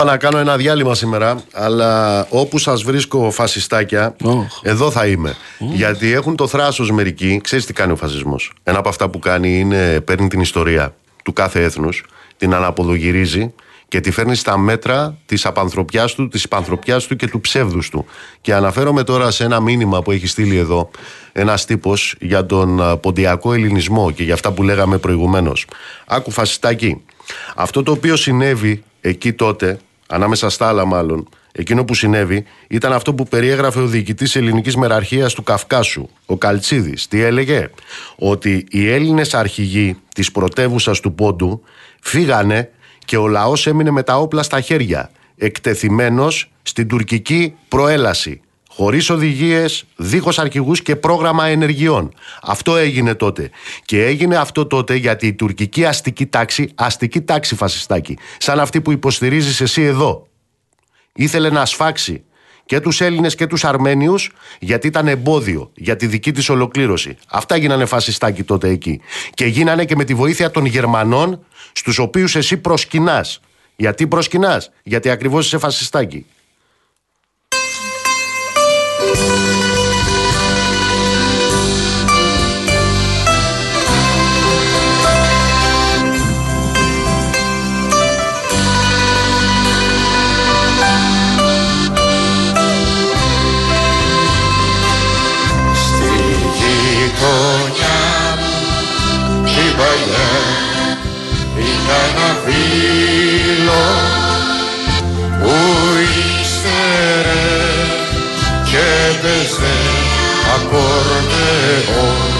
S1: Είπα να κάνω ένα διάλειμμα σήμερα, αλλά όπου σας βρίσκω φασιστάκια, εδώ θα είμαι. Γιατί έχουν το θράσος μερικοί. Ξέρεις τι κάνει ο φασισμός. Ένα από αυτά που κάνει είναι παίρνει την ιστορία του κάθε έθνους, την αναποδογυρίζει και τη φέρνει στα μέτρα της απανθρωπιάς του, της υπανθρωπιά του και του ψεύδους του. Και αναφέρομαι τώρα σε ένα μήνυμα που έχει στείλει εδώ ένας τύπος για τον α, ποντιακό ελληνισμό και για αυτά που λέγαμε προηγουμένως. Άκου φασιστάκι. Αυτό το οποίο συνέβη εκεί τότε, ανάμεσα στα άλλα μάλλον, εκείνο που συνέβη ήταν αυτό που περιέγραφε ο διοικητής ελληνικής μεραρχίας του Καυκάσου, ο Καλτσίδης. Τι έλεγε, Ότι οι Έλληνες αρχηγοί της πρωτεύουσας του Πόντου φύγανε και ο λαός έμεινε με τα όπλα στα χέρια, εκτεθειμένος στην τουρκική προέλαση. Χωρίς οδηγίες, δίχως αρχηγούς και πρόγραμμα ενεργειών. Αυτό έγινε τότε. Και έγινε αυτό τότε γιατί η τουρκική αστική τάξη, αστική τάξη φασιστάκι, σαν αυτή που υποστηρίζεις εσύ εδώ, ήθελε να σφάξει και τους Έλληνες και τους Αρμένιους γιατί ήταν εμπόδιο για τη δική της ολοκλήρωση. Αυτά γίνανε φασιστάκι τότε εκεί. Και γίνανε και με τη βοήθεια των Γερμανών στους οποίους εσύ προσκυνάς. Γιατί προσκυνάς, γιατί ακριβώς είσαι φασιστάκι.
S13: Αγκαλιά και έπαιζε ακορδεόν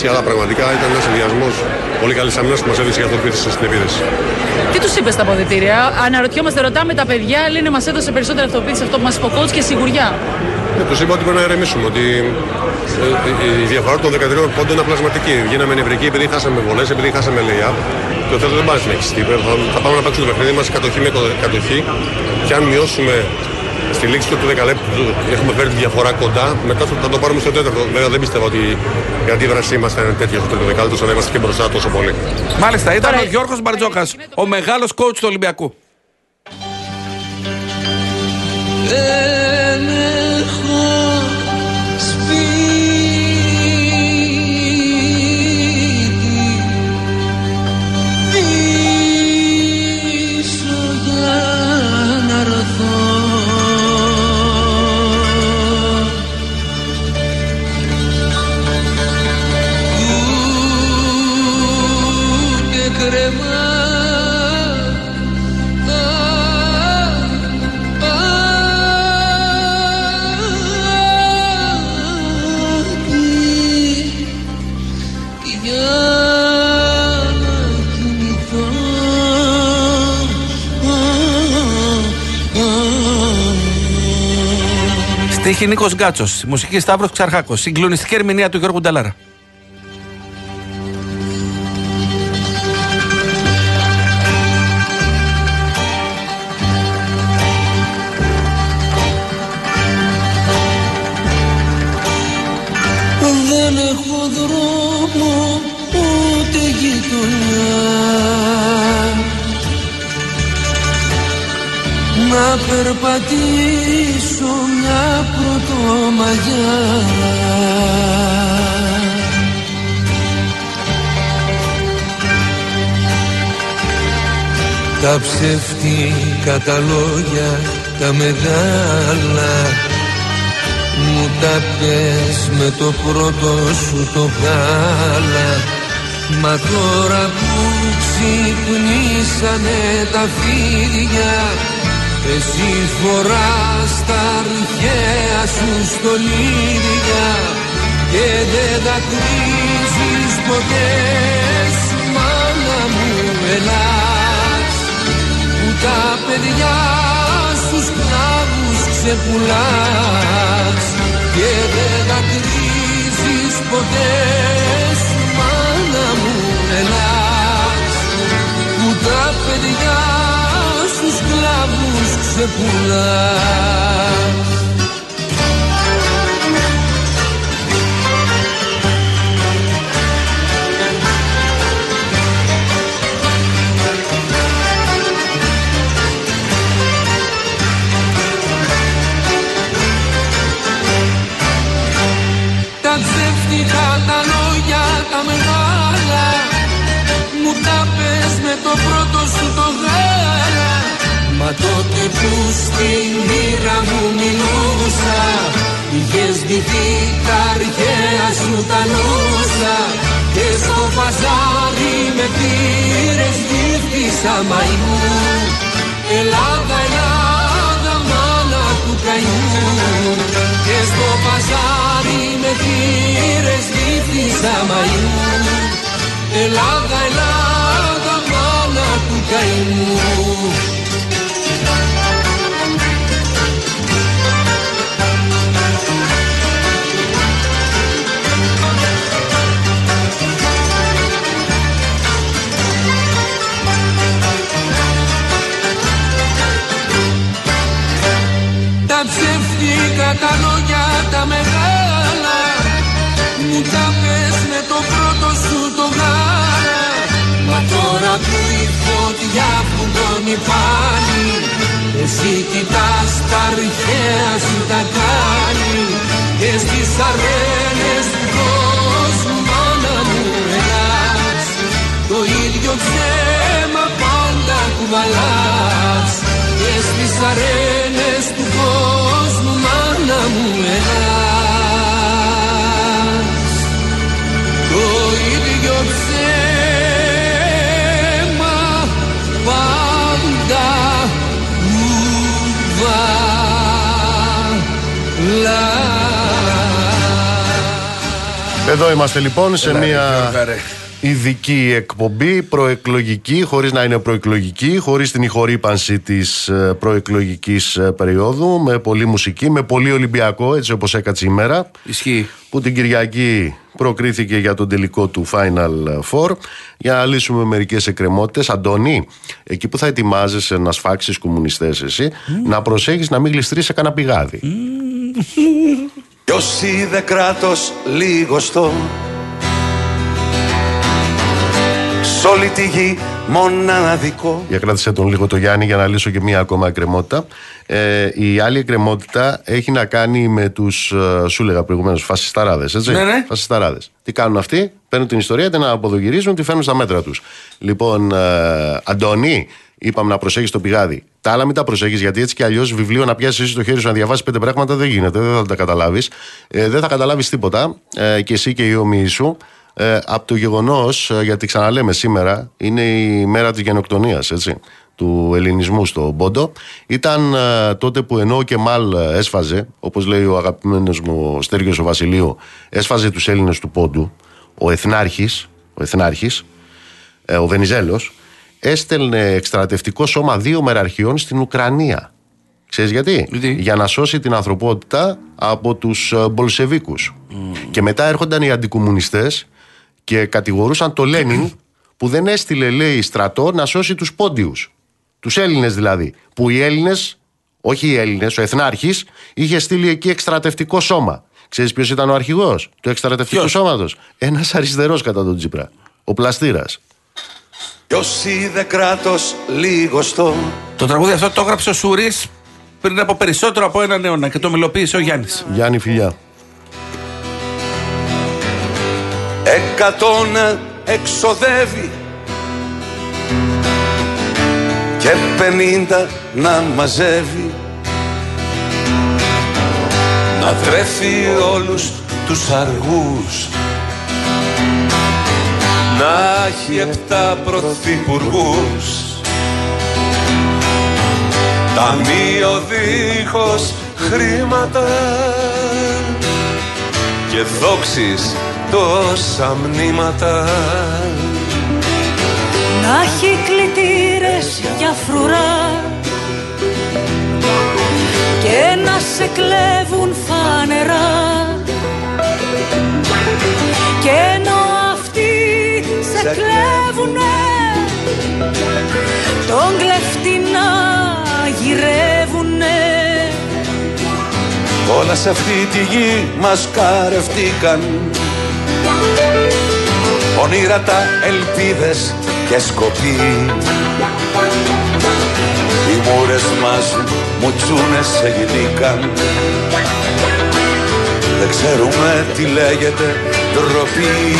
S2: Μπαρτζόκα.
S22: Η αλλά πραγματικά ήταν ένας συνδυασμό πολύ καλής άμυνα που μας έδειξε για αυτοποίηση στην επίθεση.
S18: Τι τους είπες στα αποδητήρια, αναρωτιόμαστε, ρωτάμε τα παιδιά, λένε μας έδωσε περισσότερη αυτοποίηση αυτό που μας είπε ο coach και σιγουριά.
S22: Ε, τους είπα ότι πρέπει να ηρεμήσουμε, ότι ε, η διαφορά των 13 πόντων είναι πλασματική. Γίναμε νευρικοί επειδή χάσαμε βολές, επειδή χάσαμε lay-up. Και ο Θεό δεν πάει να συνεχιστεί. Θα, θα πάμε να παίξουμε το παιχνίδι μας κατοχή με κατοχή. Και αν μειώσουμε στη λήξη του 10 λεπτού έχουμε φέρει τη διαφορά κοντά, μετά θα το πάρουμε στο τέταρτο. Βέβαια δεν πιστεύω ότι η αντίδρασή μας θα είναι τέτοια στο τρίτο δεκάλεπτο, όσο να είμαστε και μπροστά τόσο πολύ.
S2: Μάλιστα, ήταν ο Γιώργος Μπαρτζόκας, ο μεγάλος coach του Ολυμπιακού. Στίχη Νίκος Γκάτσος. Μουσική Σταύρος Ξαρχάκος. Συγκλονιστική ερμηνεία του Γιώργου Νταλάρα.
S16: Ψεύτικα τα λόγια τα μεγάλα. Μου τα πες με το πρώτο σου το γάλα. Μα τώρα που ξυπνήσανε τα φίδια Εσύ φοράς τα αρχαία σου στολίδια Και δεν τα κρίζεις
S13: ποτές. Μάνα μου ελάς. που τα παιδιά στους κλάβους ξεπουλάς και δεν δακρύζεις ποτέ μάνα μου ελάς που τα παιδιά στους κλάβους ξεπουλάς ψεύτικα τα λόγια τα μεγάλα. Μου τα πες με το πρώτο σου το γάλα. Μα τότε που στη μοίρα μου μιλούσα Είχες ντυθεί τα αρχαία σου τα νούσα. Και στο παζάρι με πήρες γύφτησα μαϊμού Ελλάδα, Ελλάδα, μάνα του καημού Και στο παζάρι με πήρες γύφτησα μαϊμού Ελλάδα, Ελλάδα, μάνα του καημού ψεύτικα τα λόγια τα μεγάλα. Μου τα πες με το πρώτο σου το γάλα. Μα τώρα που η φωτιά φουντώνει πάλι Εσύ κοιτάς τα αρχαία σου τα κάνει. Και στις αρένες του κόσμου μάνα μου ελάς. Το ίδιο ψέμα πάντα κουβαλάς. Και στις αρένες του κόσμου μάνα μου ελάς Το ίδιο ψέμα πάντα κουβαλάς
S1: Εδώ είμαστε λοιπόν σε
S2: Έλα, ρε,
S1: μια
S2: Γιώργα, ρε.
S1: Ειδική εκπομπή, προεκλογική, χωρίς να είναι προεκλογική, χωρίς την ηχορύπανση της ε, προεκλογικής ε, περίοδου, με πολλή μουσική, με πολύ Ολυμπιακό, έτσι όπως έκατσε η μέρα.
S2: Ισχύει.
S1: Που την Κυριακή προκρίθηκε για τον τελικό του Final Four. Για να λύσουμε μερικές εκκρεμότητες. Αντώνη, εκεί που θα ετοιμάζεσαι να σφάξεις κομμουνιστές εσύ, να προσέχεις να μην γλιστρείς σε κανένα πηγάδι.
S4: Ποιος είδε κράτος λίγοστο Σ' όλη τη γη μοναδικό
S1: Για κράτησε τον λίγο το Γιάννη για να λύσω και μία ακόμα εκκρεμότητα. Ε, η άλλη εκκρεμότητα έχει να κάνει με τους, ε, σου έλεγα προηγουμένως, φασισταράδες. Έτσι;
S2: Ναι, ναι.
S1: Φασισταράδες. Τι κάνουν αυτοί, παίρνουν την ιστορία, την αποδογυρίζουν, τη φέρνουν στα μέτρα τους. Λοιπόν, ε, Αντώνη, είπαμε να προσέχεις το πηγάδι. Τα άλλα μην τα προσέχεις, γιατί έτσι κι αλλιώς βιβλίο να πιάσεις εσύ το χέρι σου να διαβάσεις πέντε πράγματα δεν γίνεται, δεν θα τα καταλάβεις. Ε, δεν θα καταλάβεις τίποτα ε, και εσύ και οι όμοιοι σου. Ε, από το γεγονός, γιατί ξαναλέμε σήμερα, είναι η μέρα της γενοκτονίας, έτσι του ελληνισμού στο Πόντο. Ήταν ε, τότε που ενώ ο Κεμάλ ε, έσφαζε, όπως λέει ο αγαπημένος μου ο Στέργιος ο Βασιλείου, έσφαζε τους Έλληνες του Πόντου, ο Εθνάρχης, ο, Εθνάρχης, ε, ο Βενιζέλος, έστελνε εκστρατευτικό σώμα δύο μεραρχιών στην Ουκρανία. Ξέρεις γιατί; Για να σώσει την ανθρωπότητα από τους ε, Μπολσεβίκους. Και μετά έρχονταν οι αντικομουνιστές και κατηγορούσαν το Λένιν που δεν έστειλε, λέει, στρατό να σώσει τους πόντιους. Τους Έλληνες δηλαδή. Που οι Έλληνες, όχι οι Έλληνες, ο Εθνάρχης, είχε στείλει εκεί εκστρατευτικό σώμα. Ξέρεις ποιος ήταν ο αρχηγός του εκστρατευτικού σώματος; Ένας αριστερός κατά τον Τσίπρα. Ο Πλαστήρας.
S4: Ποιος είδε κράτος λίγοστο
S2: Το τραγούδι αυτό το έγραψε ο Σουρή πριν από περισσότερο από έναν αιώνα και το μελοποίησε ο Γιάννης.
S1: Γιάννη Φιλιά.
S4: Εκατόν εξοδεύει Και πενήντα να μαζεύει. Να τρέφει όλους τους αργούς. Να έχει επτά πρωθυπουργούς. Ταμείο δίχως χρήματα Και δόξεις τόσα μνήματα.
S14: Να έχει κλητήρες για φρουρά Και να σε κλέβουν φανερά. Και ενώ αυτοί σε κλέβουνε Τον κλεφτή να γυρεύουνε.
S4: Όλα σε αυτή τη γη μας καρευτήκαν Ονείρατα, ελπίδες και σκοποί Οι μούρες μας μουτσούνες εγινήκαν Δεν ξέρουμε τι λέγεται ντροπή.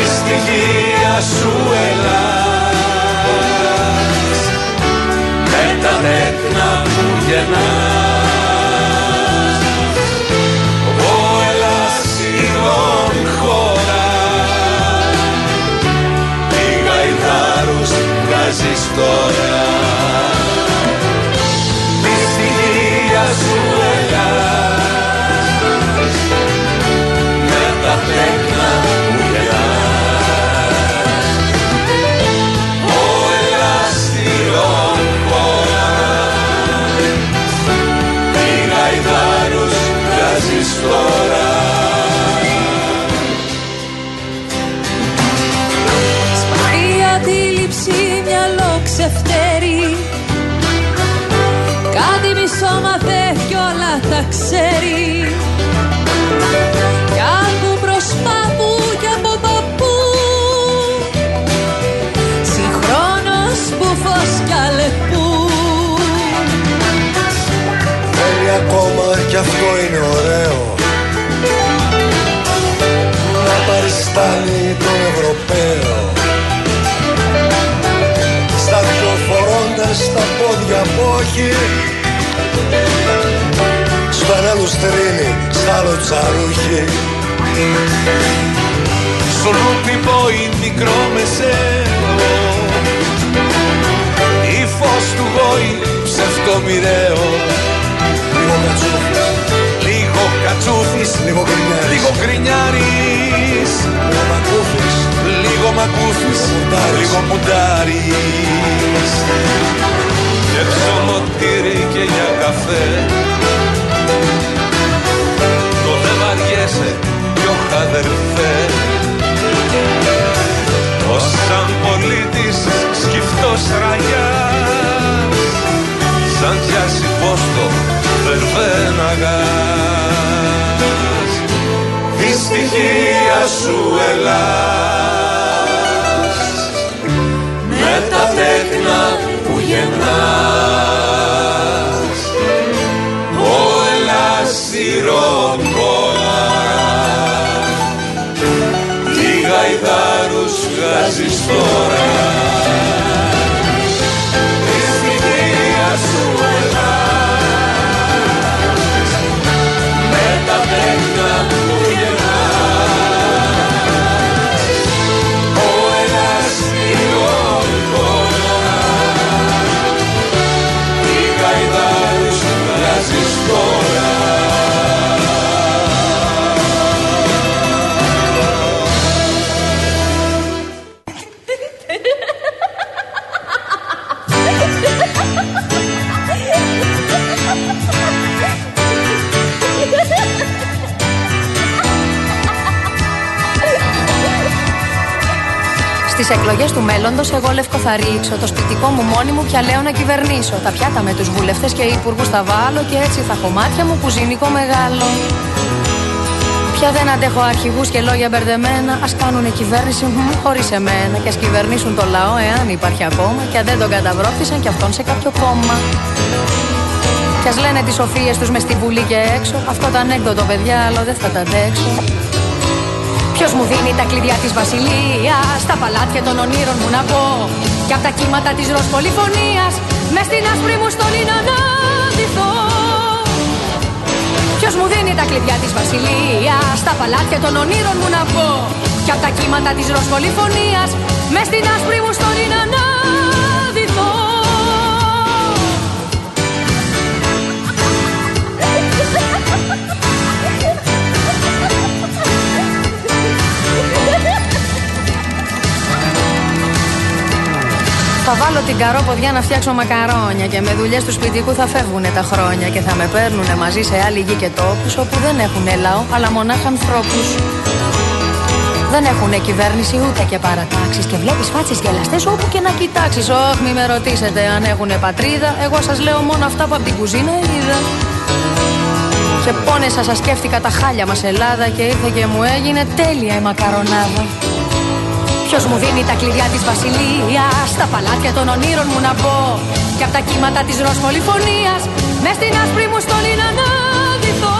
S4: Η στοιχεία σου Ελλάς Με τα τέκνα που γεννάς βγάζεις τώρα. Τη στοιχεία σου
S12: Στο ένα λουστρίνι, σ' άλλο τσαρούχι.
S4: Σου λούπι πόη μικρό μεσαίο. Ή φως του γόη ψευτό μοιραίο
S12: Λίγο κατσούφις,
S4: Λίγο κατσούφις
S12: λίγο γκρινιάρης.
S4: Λίγο γκρινιάρης.
S12: Λίγο μακούφις,
S4: Λίγο μακούφις
S12: μουντάρης.
S4: Λίγο μουντάρης. Και ψωμοτήρι και για καφέ αδερφέ. Ο σαν πολίτης σκυφτός ραγιάς Σαν πιάσει πόστο βερβέναγας Η στοιχεία σου Ελλάς Με τα τέκνα που γεννάς Ο Ελλάς ηρωνκόλα Τι γαϊδάρους βγάζεις τώρα
S23: Στι εκλογές του μέλλοντος, εγώ λευκό θα ρίξω. Το σπιτικό μου μόνη μου πια λέω να κυβερνήσω. Τα πιάτα με τους βουλευτές και υπουργούς θα βάλω και έτσι θα έχω μάτια μου που ζήνικο μεγάλο. Πια δεν αντέχω αρχηγούς και λόγια μπερδεμένα. Α κάνουν κυβέρνηση χωρίς εμένα. Και ας κυβερνήσουν το λαό εάν υπάρχει ακόμα. Και αν δεν τον καταβρόχθησαν κι αυτόν σε κάποιο κόμμα. Κι ας λένε τις σοφίες τους μες στη βουλή και έξω. Αυτό το ανέκδοτο, παιδιά, άλλο δεν θα τα αντέξω. Ποιος μου δίνει τα κλειδιά της βασιλείας, στα παλάτια των ονείρων μου να πω. Κι απ' τα κύματα της ροζ πολυφωνίας, μες στην άσπρη μου στολή να αναδυθώ. Ποιος μου δίνει τα κλειδιά της βασιλείας, στα παλάτια των ονείρων μου να πω. Κι απ' τα κύματα της ροζ πολυφωνίας, μες στην άσπρη μου στολή να αναδυθώ. Θα βάλω την καρόποδιά να φτιάξω μακαρόνια και με δουλειές του σπιτικού θα φεύγουνε τα χρόνια και θα με παίρνουνε μαζί σε άλλη γη και τόπους όπου δεν έχουν λαό αλλά μονάχα ανθρώπους. Δεν έχουν κυβέρνηση ούτε και παρατάξεις Και βλέπεις φάτσες γελαστές όπου και να κοιτάξεις. Όχι μη με ρωτήσετε αν έχουν πατρίδα. Εγώ σας λέω μόνο αυτά που από την κουζίνα είδα. Και πόνεσα σας σκέφτηκα τα χάλια μας Ελλάδα Και ήρθε και μου έγινε τέλεια η μακαρονάδα Ποιος μου δίνει τα κλειδιά της βασιλείας Στα παλάτια των ονείρων μου να μπω Και από τα κύματα της ροζ πολυφωνίας Μες στην άσπρη μου στολή να αναδυθώ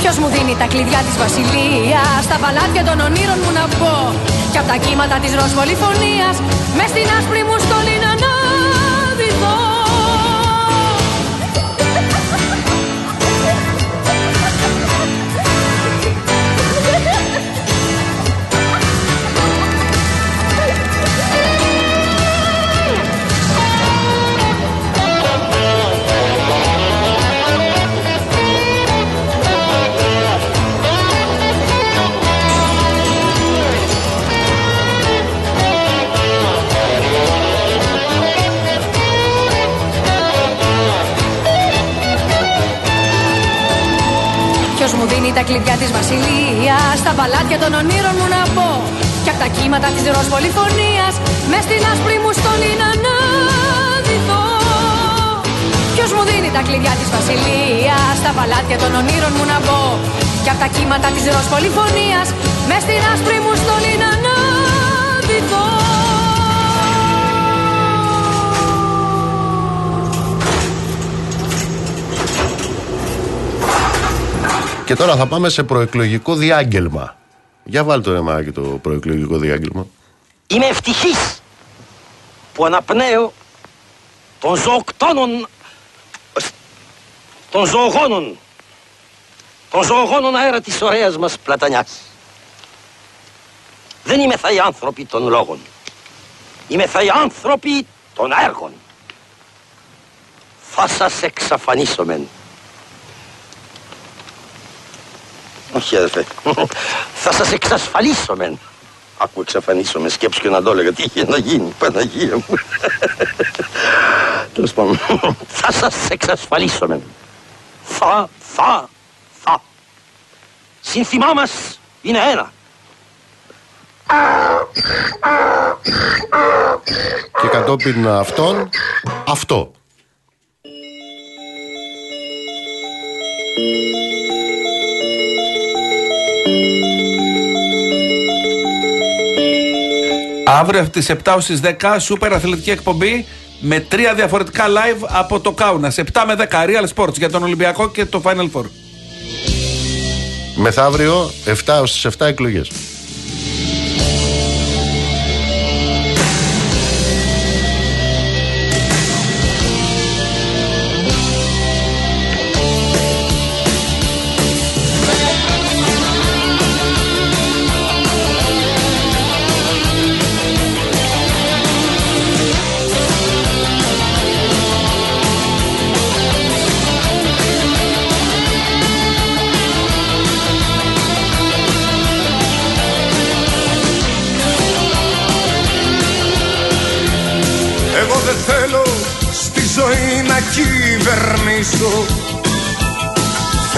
S23: Ποιος μου δίνει τα κλειδιά της βασιλείας Στα παλάτια των ονείρων μου να μπω Και από τα κύματα της ροζ πολυφωνίας Μες στην άσπρη μου στολή μου δίνει τα κλειδιά της βασιλείας. Στα παλάτια των ονείρων μου να μπω Και απ' τα κύματα της ροζ πολυφωνίας. Μες στην άσπρη μου στολή να αναδυθώ Ποιος μου δίνει τα κλειδιά της βασιλείας; Στα παλάτια των ονείρων μου να μπω Και απ' τα κύματα της ροζ πολυφωνίας. Μες στην άσπρη μου στολή να αναδυθώ
S1: Και τώρα θα πάμε σε προεκλογικό διάγγελμα. Για βάλτε το ρεμάκι το προεκλογικό διάγγελμα.
S24: Είμαι ευτυχής που αναπνέω των ζωοκτώνων των ζωογόνων των ζωογόνων αέρα της ωραίας μας πλατανιάς. Δεν είμαι θα οι άνθρωποι των λόγων. Είμαι θα οι άνθρωποι των έργων. Θα σας εξαφανίσομεν. Όχι αδερφέ. Θα σας εξασφαλίσομεν. Άκου εξαφανίσομαι, σκέψου και να το έλεγα. Τι είχε να γίνει, Παναγία μου. Τέλος πάντων, θα σας εξασφαλίσομεν. Θα, θα, θα. Σύνθημά μας είναι ένα.
S1: Και κατόπιν αυτόν, αυτό.
S2: Αύριο στις 7 στις 10 σούπερ αθλητική εκπομπή με τρία διαφορετικά live από το Κάουνα. 7 με 10 Real Sports για τον Ολυμπιακό και το Final Four.
S1: Μεθαύριο 7 ως τις 7 εκλογές.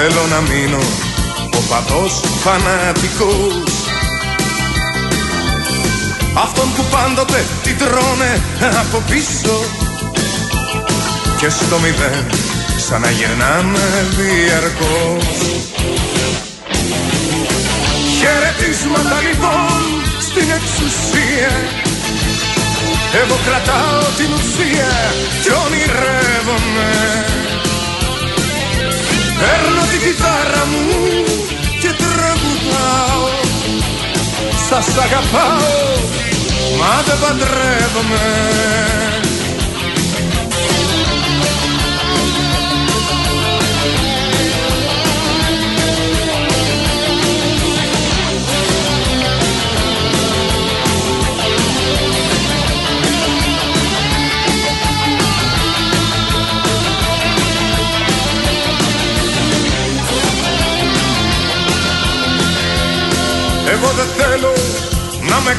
S12: Θέλω να μείνω. Ο παθός φανατικός. Αυτόν που πάντοτε την τρώνε από πίσω. Και στο μηδέν ξαναγυρνάμε διαρκώς. Χαιρετίσματα λοιπόν στην εξουσία. Εγώ κρατάω την ουσία και ονειρεύομαι Παίρνω την κιθάρα μου και τραγουδάω. Σας αγαπάω μα δεν παντρεύομαι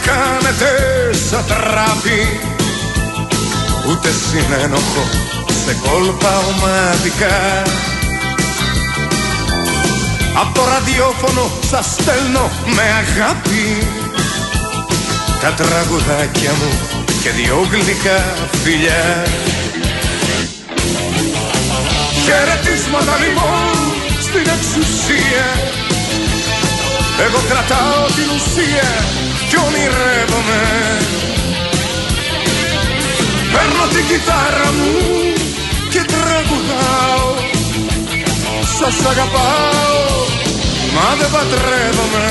S12: κάνετε σαν τράπη ούτε συνένοχο σε κόλπα ομαδικά. Απ' το ραδιόφωνο σας στέλνω με αγάπη. Τα τραγουδάκια μου και δυο γλυκά φιλιά. Χαιρετίσματα λοιπόν στην εξουσία. Εγώ κρατάω την ουσία κι ονειρεύομαι Παίρνω την κιθάρα μου και τραγουδάω. Σας αγαπάω μα δεν παντρεύομαι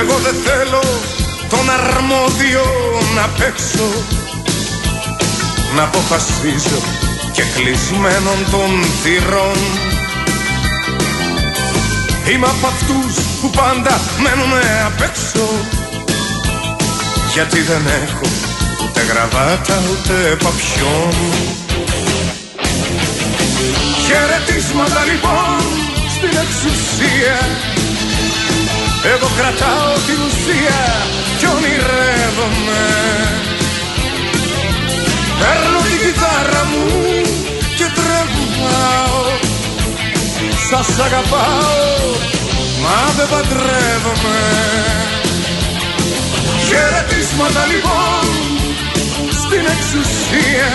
S12: Εγώ δεν θέλω τον αρμόδιο να παίξω. Να αποφασίζω και κλεισμένων των θυρών. Είμαι από αυτούς που πάντα μένουνε απ' έξω. Γιατί δεν έχω ούτε γραβάτα ούτε παπιόν. Χαιρετίσματα λοιπόν στην εξουσία εγώ κρατάω την ουσία κι ονειρεύομαι. Παίρνω την κιθάρα μου και τραγουδάω Σας αγαπάω μα δεν παντρεύομαι. Χαιρετίσματα λοιπόν στην εξουσία.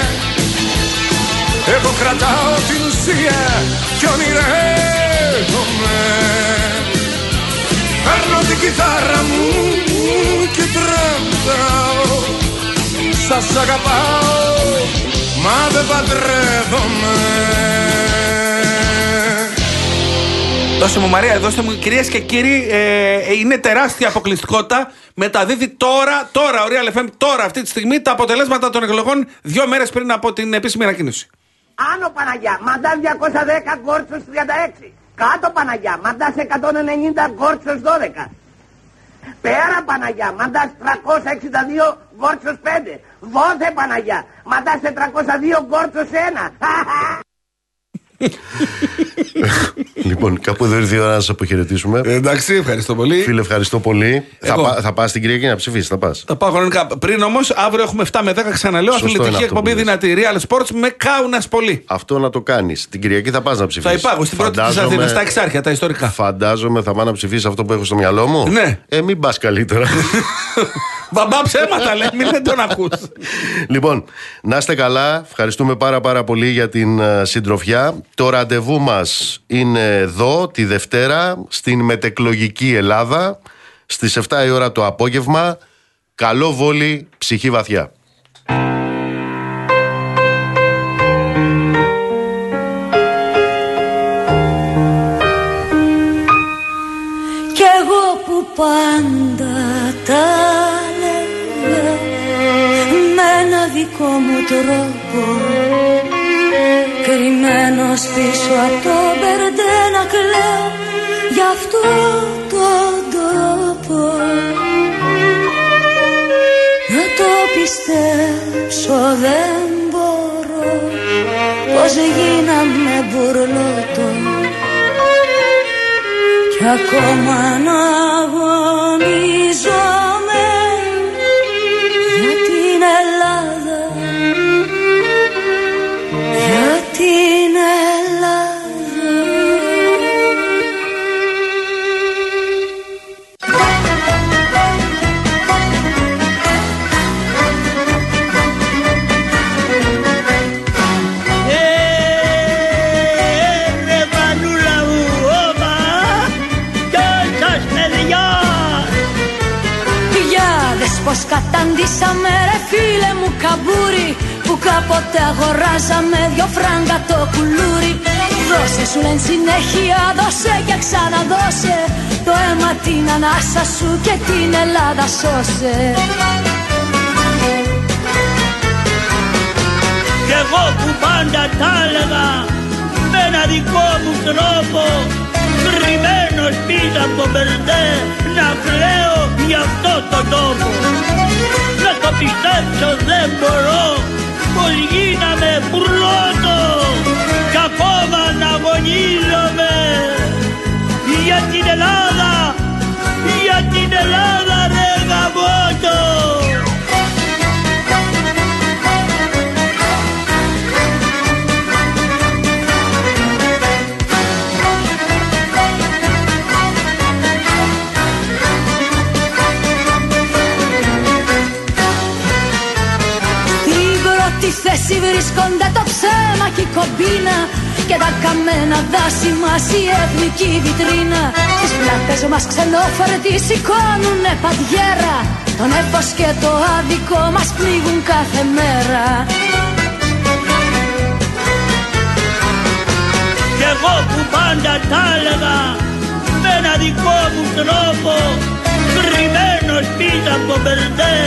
S12: Εγώ κρατάω την ουσία κι ονειρεύομαι Παίρνω την κιθάρα μου και τραγουδάω Σας αγαπάω μα δεν παντρεύομαι
S2: Δώσε μου Μαρία, δώστε μου κυρίες και κύριοι, ε, είναι τεράστια αποκλειστικότητα. Μεταδίδει τώρα, τώρα, ο Real FM, τώρα αυτή τη στιγμή τα αποτελέσματα των εκλογών δύο μέρες πριν από την επίσημη ανακοίνωση.
S7: Άνω Παναγιά, μαντάς 210 κόρτσος 36. Κάτω Παναγιά, μαντάς 190 κόρτσος 12. Πέρα Παναγιά, μαντάς 362 κόρτσος 5. Βόθε Παναγιά, μαντάς 402 κόρτσος 1.
S1: Λοιπόν, κάπου εδώ ήρθε η ώρα να σα αποχαιρετήσουμε.
S2: εντάξει, ευχαριστώ πολύ.
S1: Φίλε, ευχαριστώ πολύ. Θα,
S2: Εγώ.
S1: πά, θα πας στην Κυριακή να ψηφίσεις, θα πας.
S2: Θα πάω χρονικά. Πριν όμως, αύριο έχουμε 7 με 10, ξαναλέω,
S1: Σωστό είναι
S2: αθλητική
S1: αυτό
S2: εκπομπή
S1: που λες.
S2: δυνατή. Real Sports με κάουνα πολύ.
S1: Αυτό να το κάνεις. Την Κυριακή θα πας να ψηφίσεις.
S2: Θα υπάγω στην πρώτη της Αθήνας, στα εξάρχεια, τα ιστορικά.
S1: Φαντάζομαι θα πάω να ψηφίσεις αυτό που έχω στο μυαλό μου.
S2: Ναι.
S1: Ε, μην πας καλύτερα. [LAUGHS]
S2: Μπαμπά ψέματα λέει, μην δεν τον ακούς.
S1: λοιπόν, να είστε καλά. Ευχαριστούμε πάρα πάρα πολύ για την ε, συντροφιά. Το ραντεβού μας είναι εδώ τη Δευτέρα στην μετεκλογική Ελλάδα στις 7 η ώρα το απόγευμα. Καλό βόλι, ψυχή βαθιά.
S14: Κι εγώ που πάντα τα μου τρόπο. Κρυμμένος πίσω από το μπερντέ να κλαίω. Για αυτό το τόπο να το πιστέψω δεν μπορώ. Πως γίναμε μπουρλότο. Κι ακόμα να αγωνίζομαι καταντήσαμε ρε φίλε μου καμπούρι Που κάποτε αγοράζαμε δυο φράγκα το κουλούρι. Δώσε σου λένε συνέχεια, δώσε και ξαναδώσε Το αίμα την ανάσα σου και την Ελλάδα σώσε.
S13: Κι εγώ που
S25: πάντα τα έλεγα με ένα δικό μου τρόπο κρυμμένος πίσω από το μπερντέ να κλαίω για αυτό το τόπο να το πιστέψω δεν μπορώ. Πως γίναμε πρώτο κι ακόμα να αγωνίζομαι για την Ελλάδα για την Ελλάδα ρε γαμώτο
S14: βρίσκονται το ψέμα και η κομπίνα. Και τα καμένα δάση μας η εθνική βιτρίνα. Στις πλάτες μας ξενόφερτοι σηκώνουνε παντιέρα. Το νέφος και το άδικο μας πνίγουν κάθε μέρα.
S25: Κι εγώ που πάντα τα έλεγα με ένα δικό μου τρόπο κρυμμένος πίσω από το μπερντέ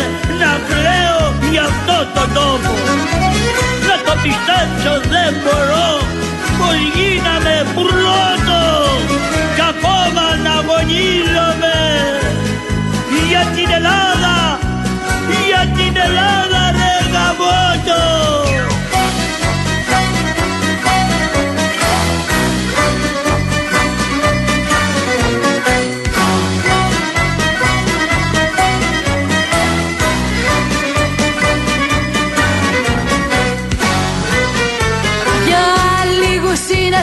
S25: να κλαίω για αυτό το τόπο. να το πιστέψω δεν μπορώ πως γίναμε πρώτο κι ακόμα να αγωνίζομαι για την Ελλάδα για την Ελλάδα ρε γαμώτο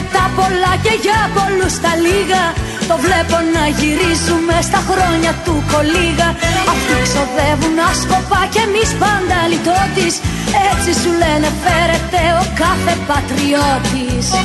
S14: λίγους είναι τα πολλά και για πολλούς τα λίγα. Το βλέπω να γυρίζουμε στα χρόνια του κολίγα Αυτοί ξοδεύουν άσκοπα και εμείς πάντα λιτότης. Έτσι σου λένε φέρεται ο κάθε πατριώτης
S25: Κι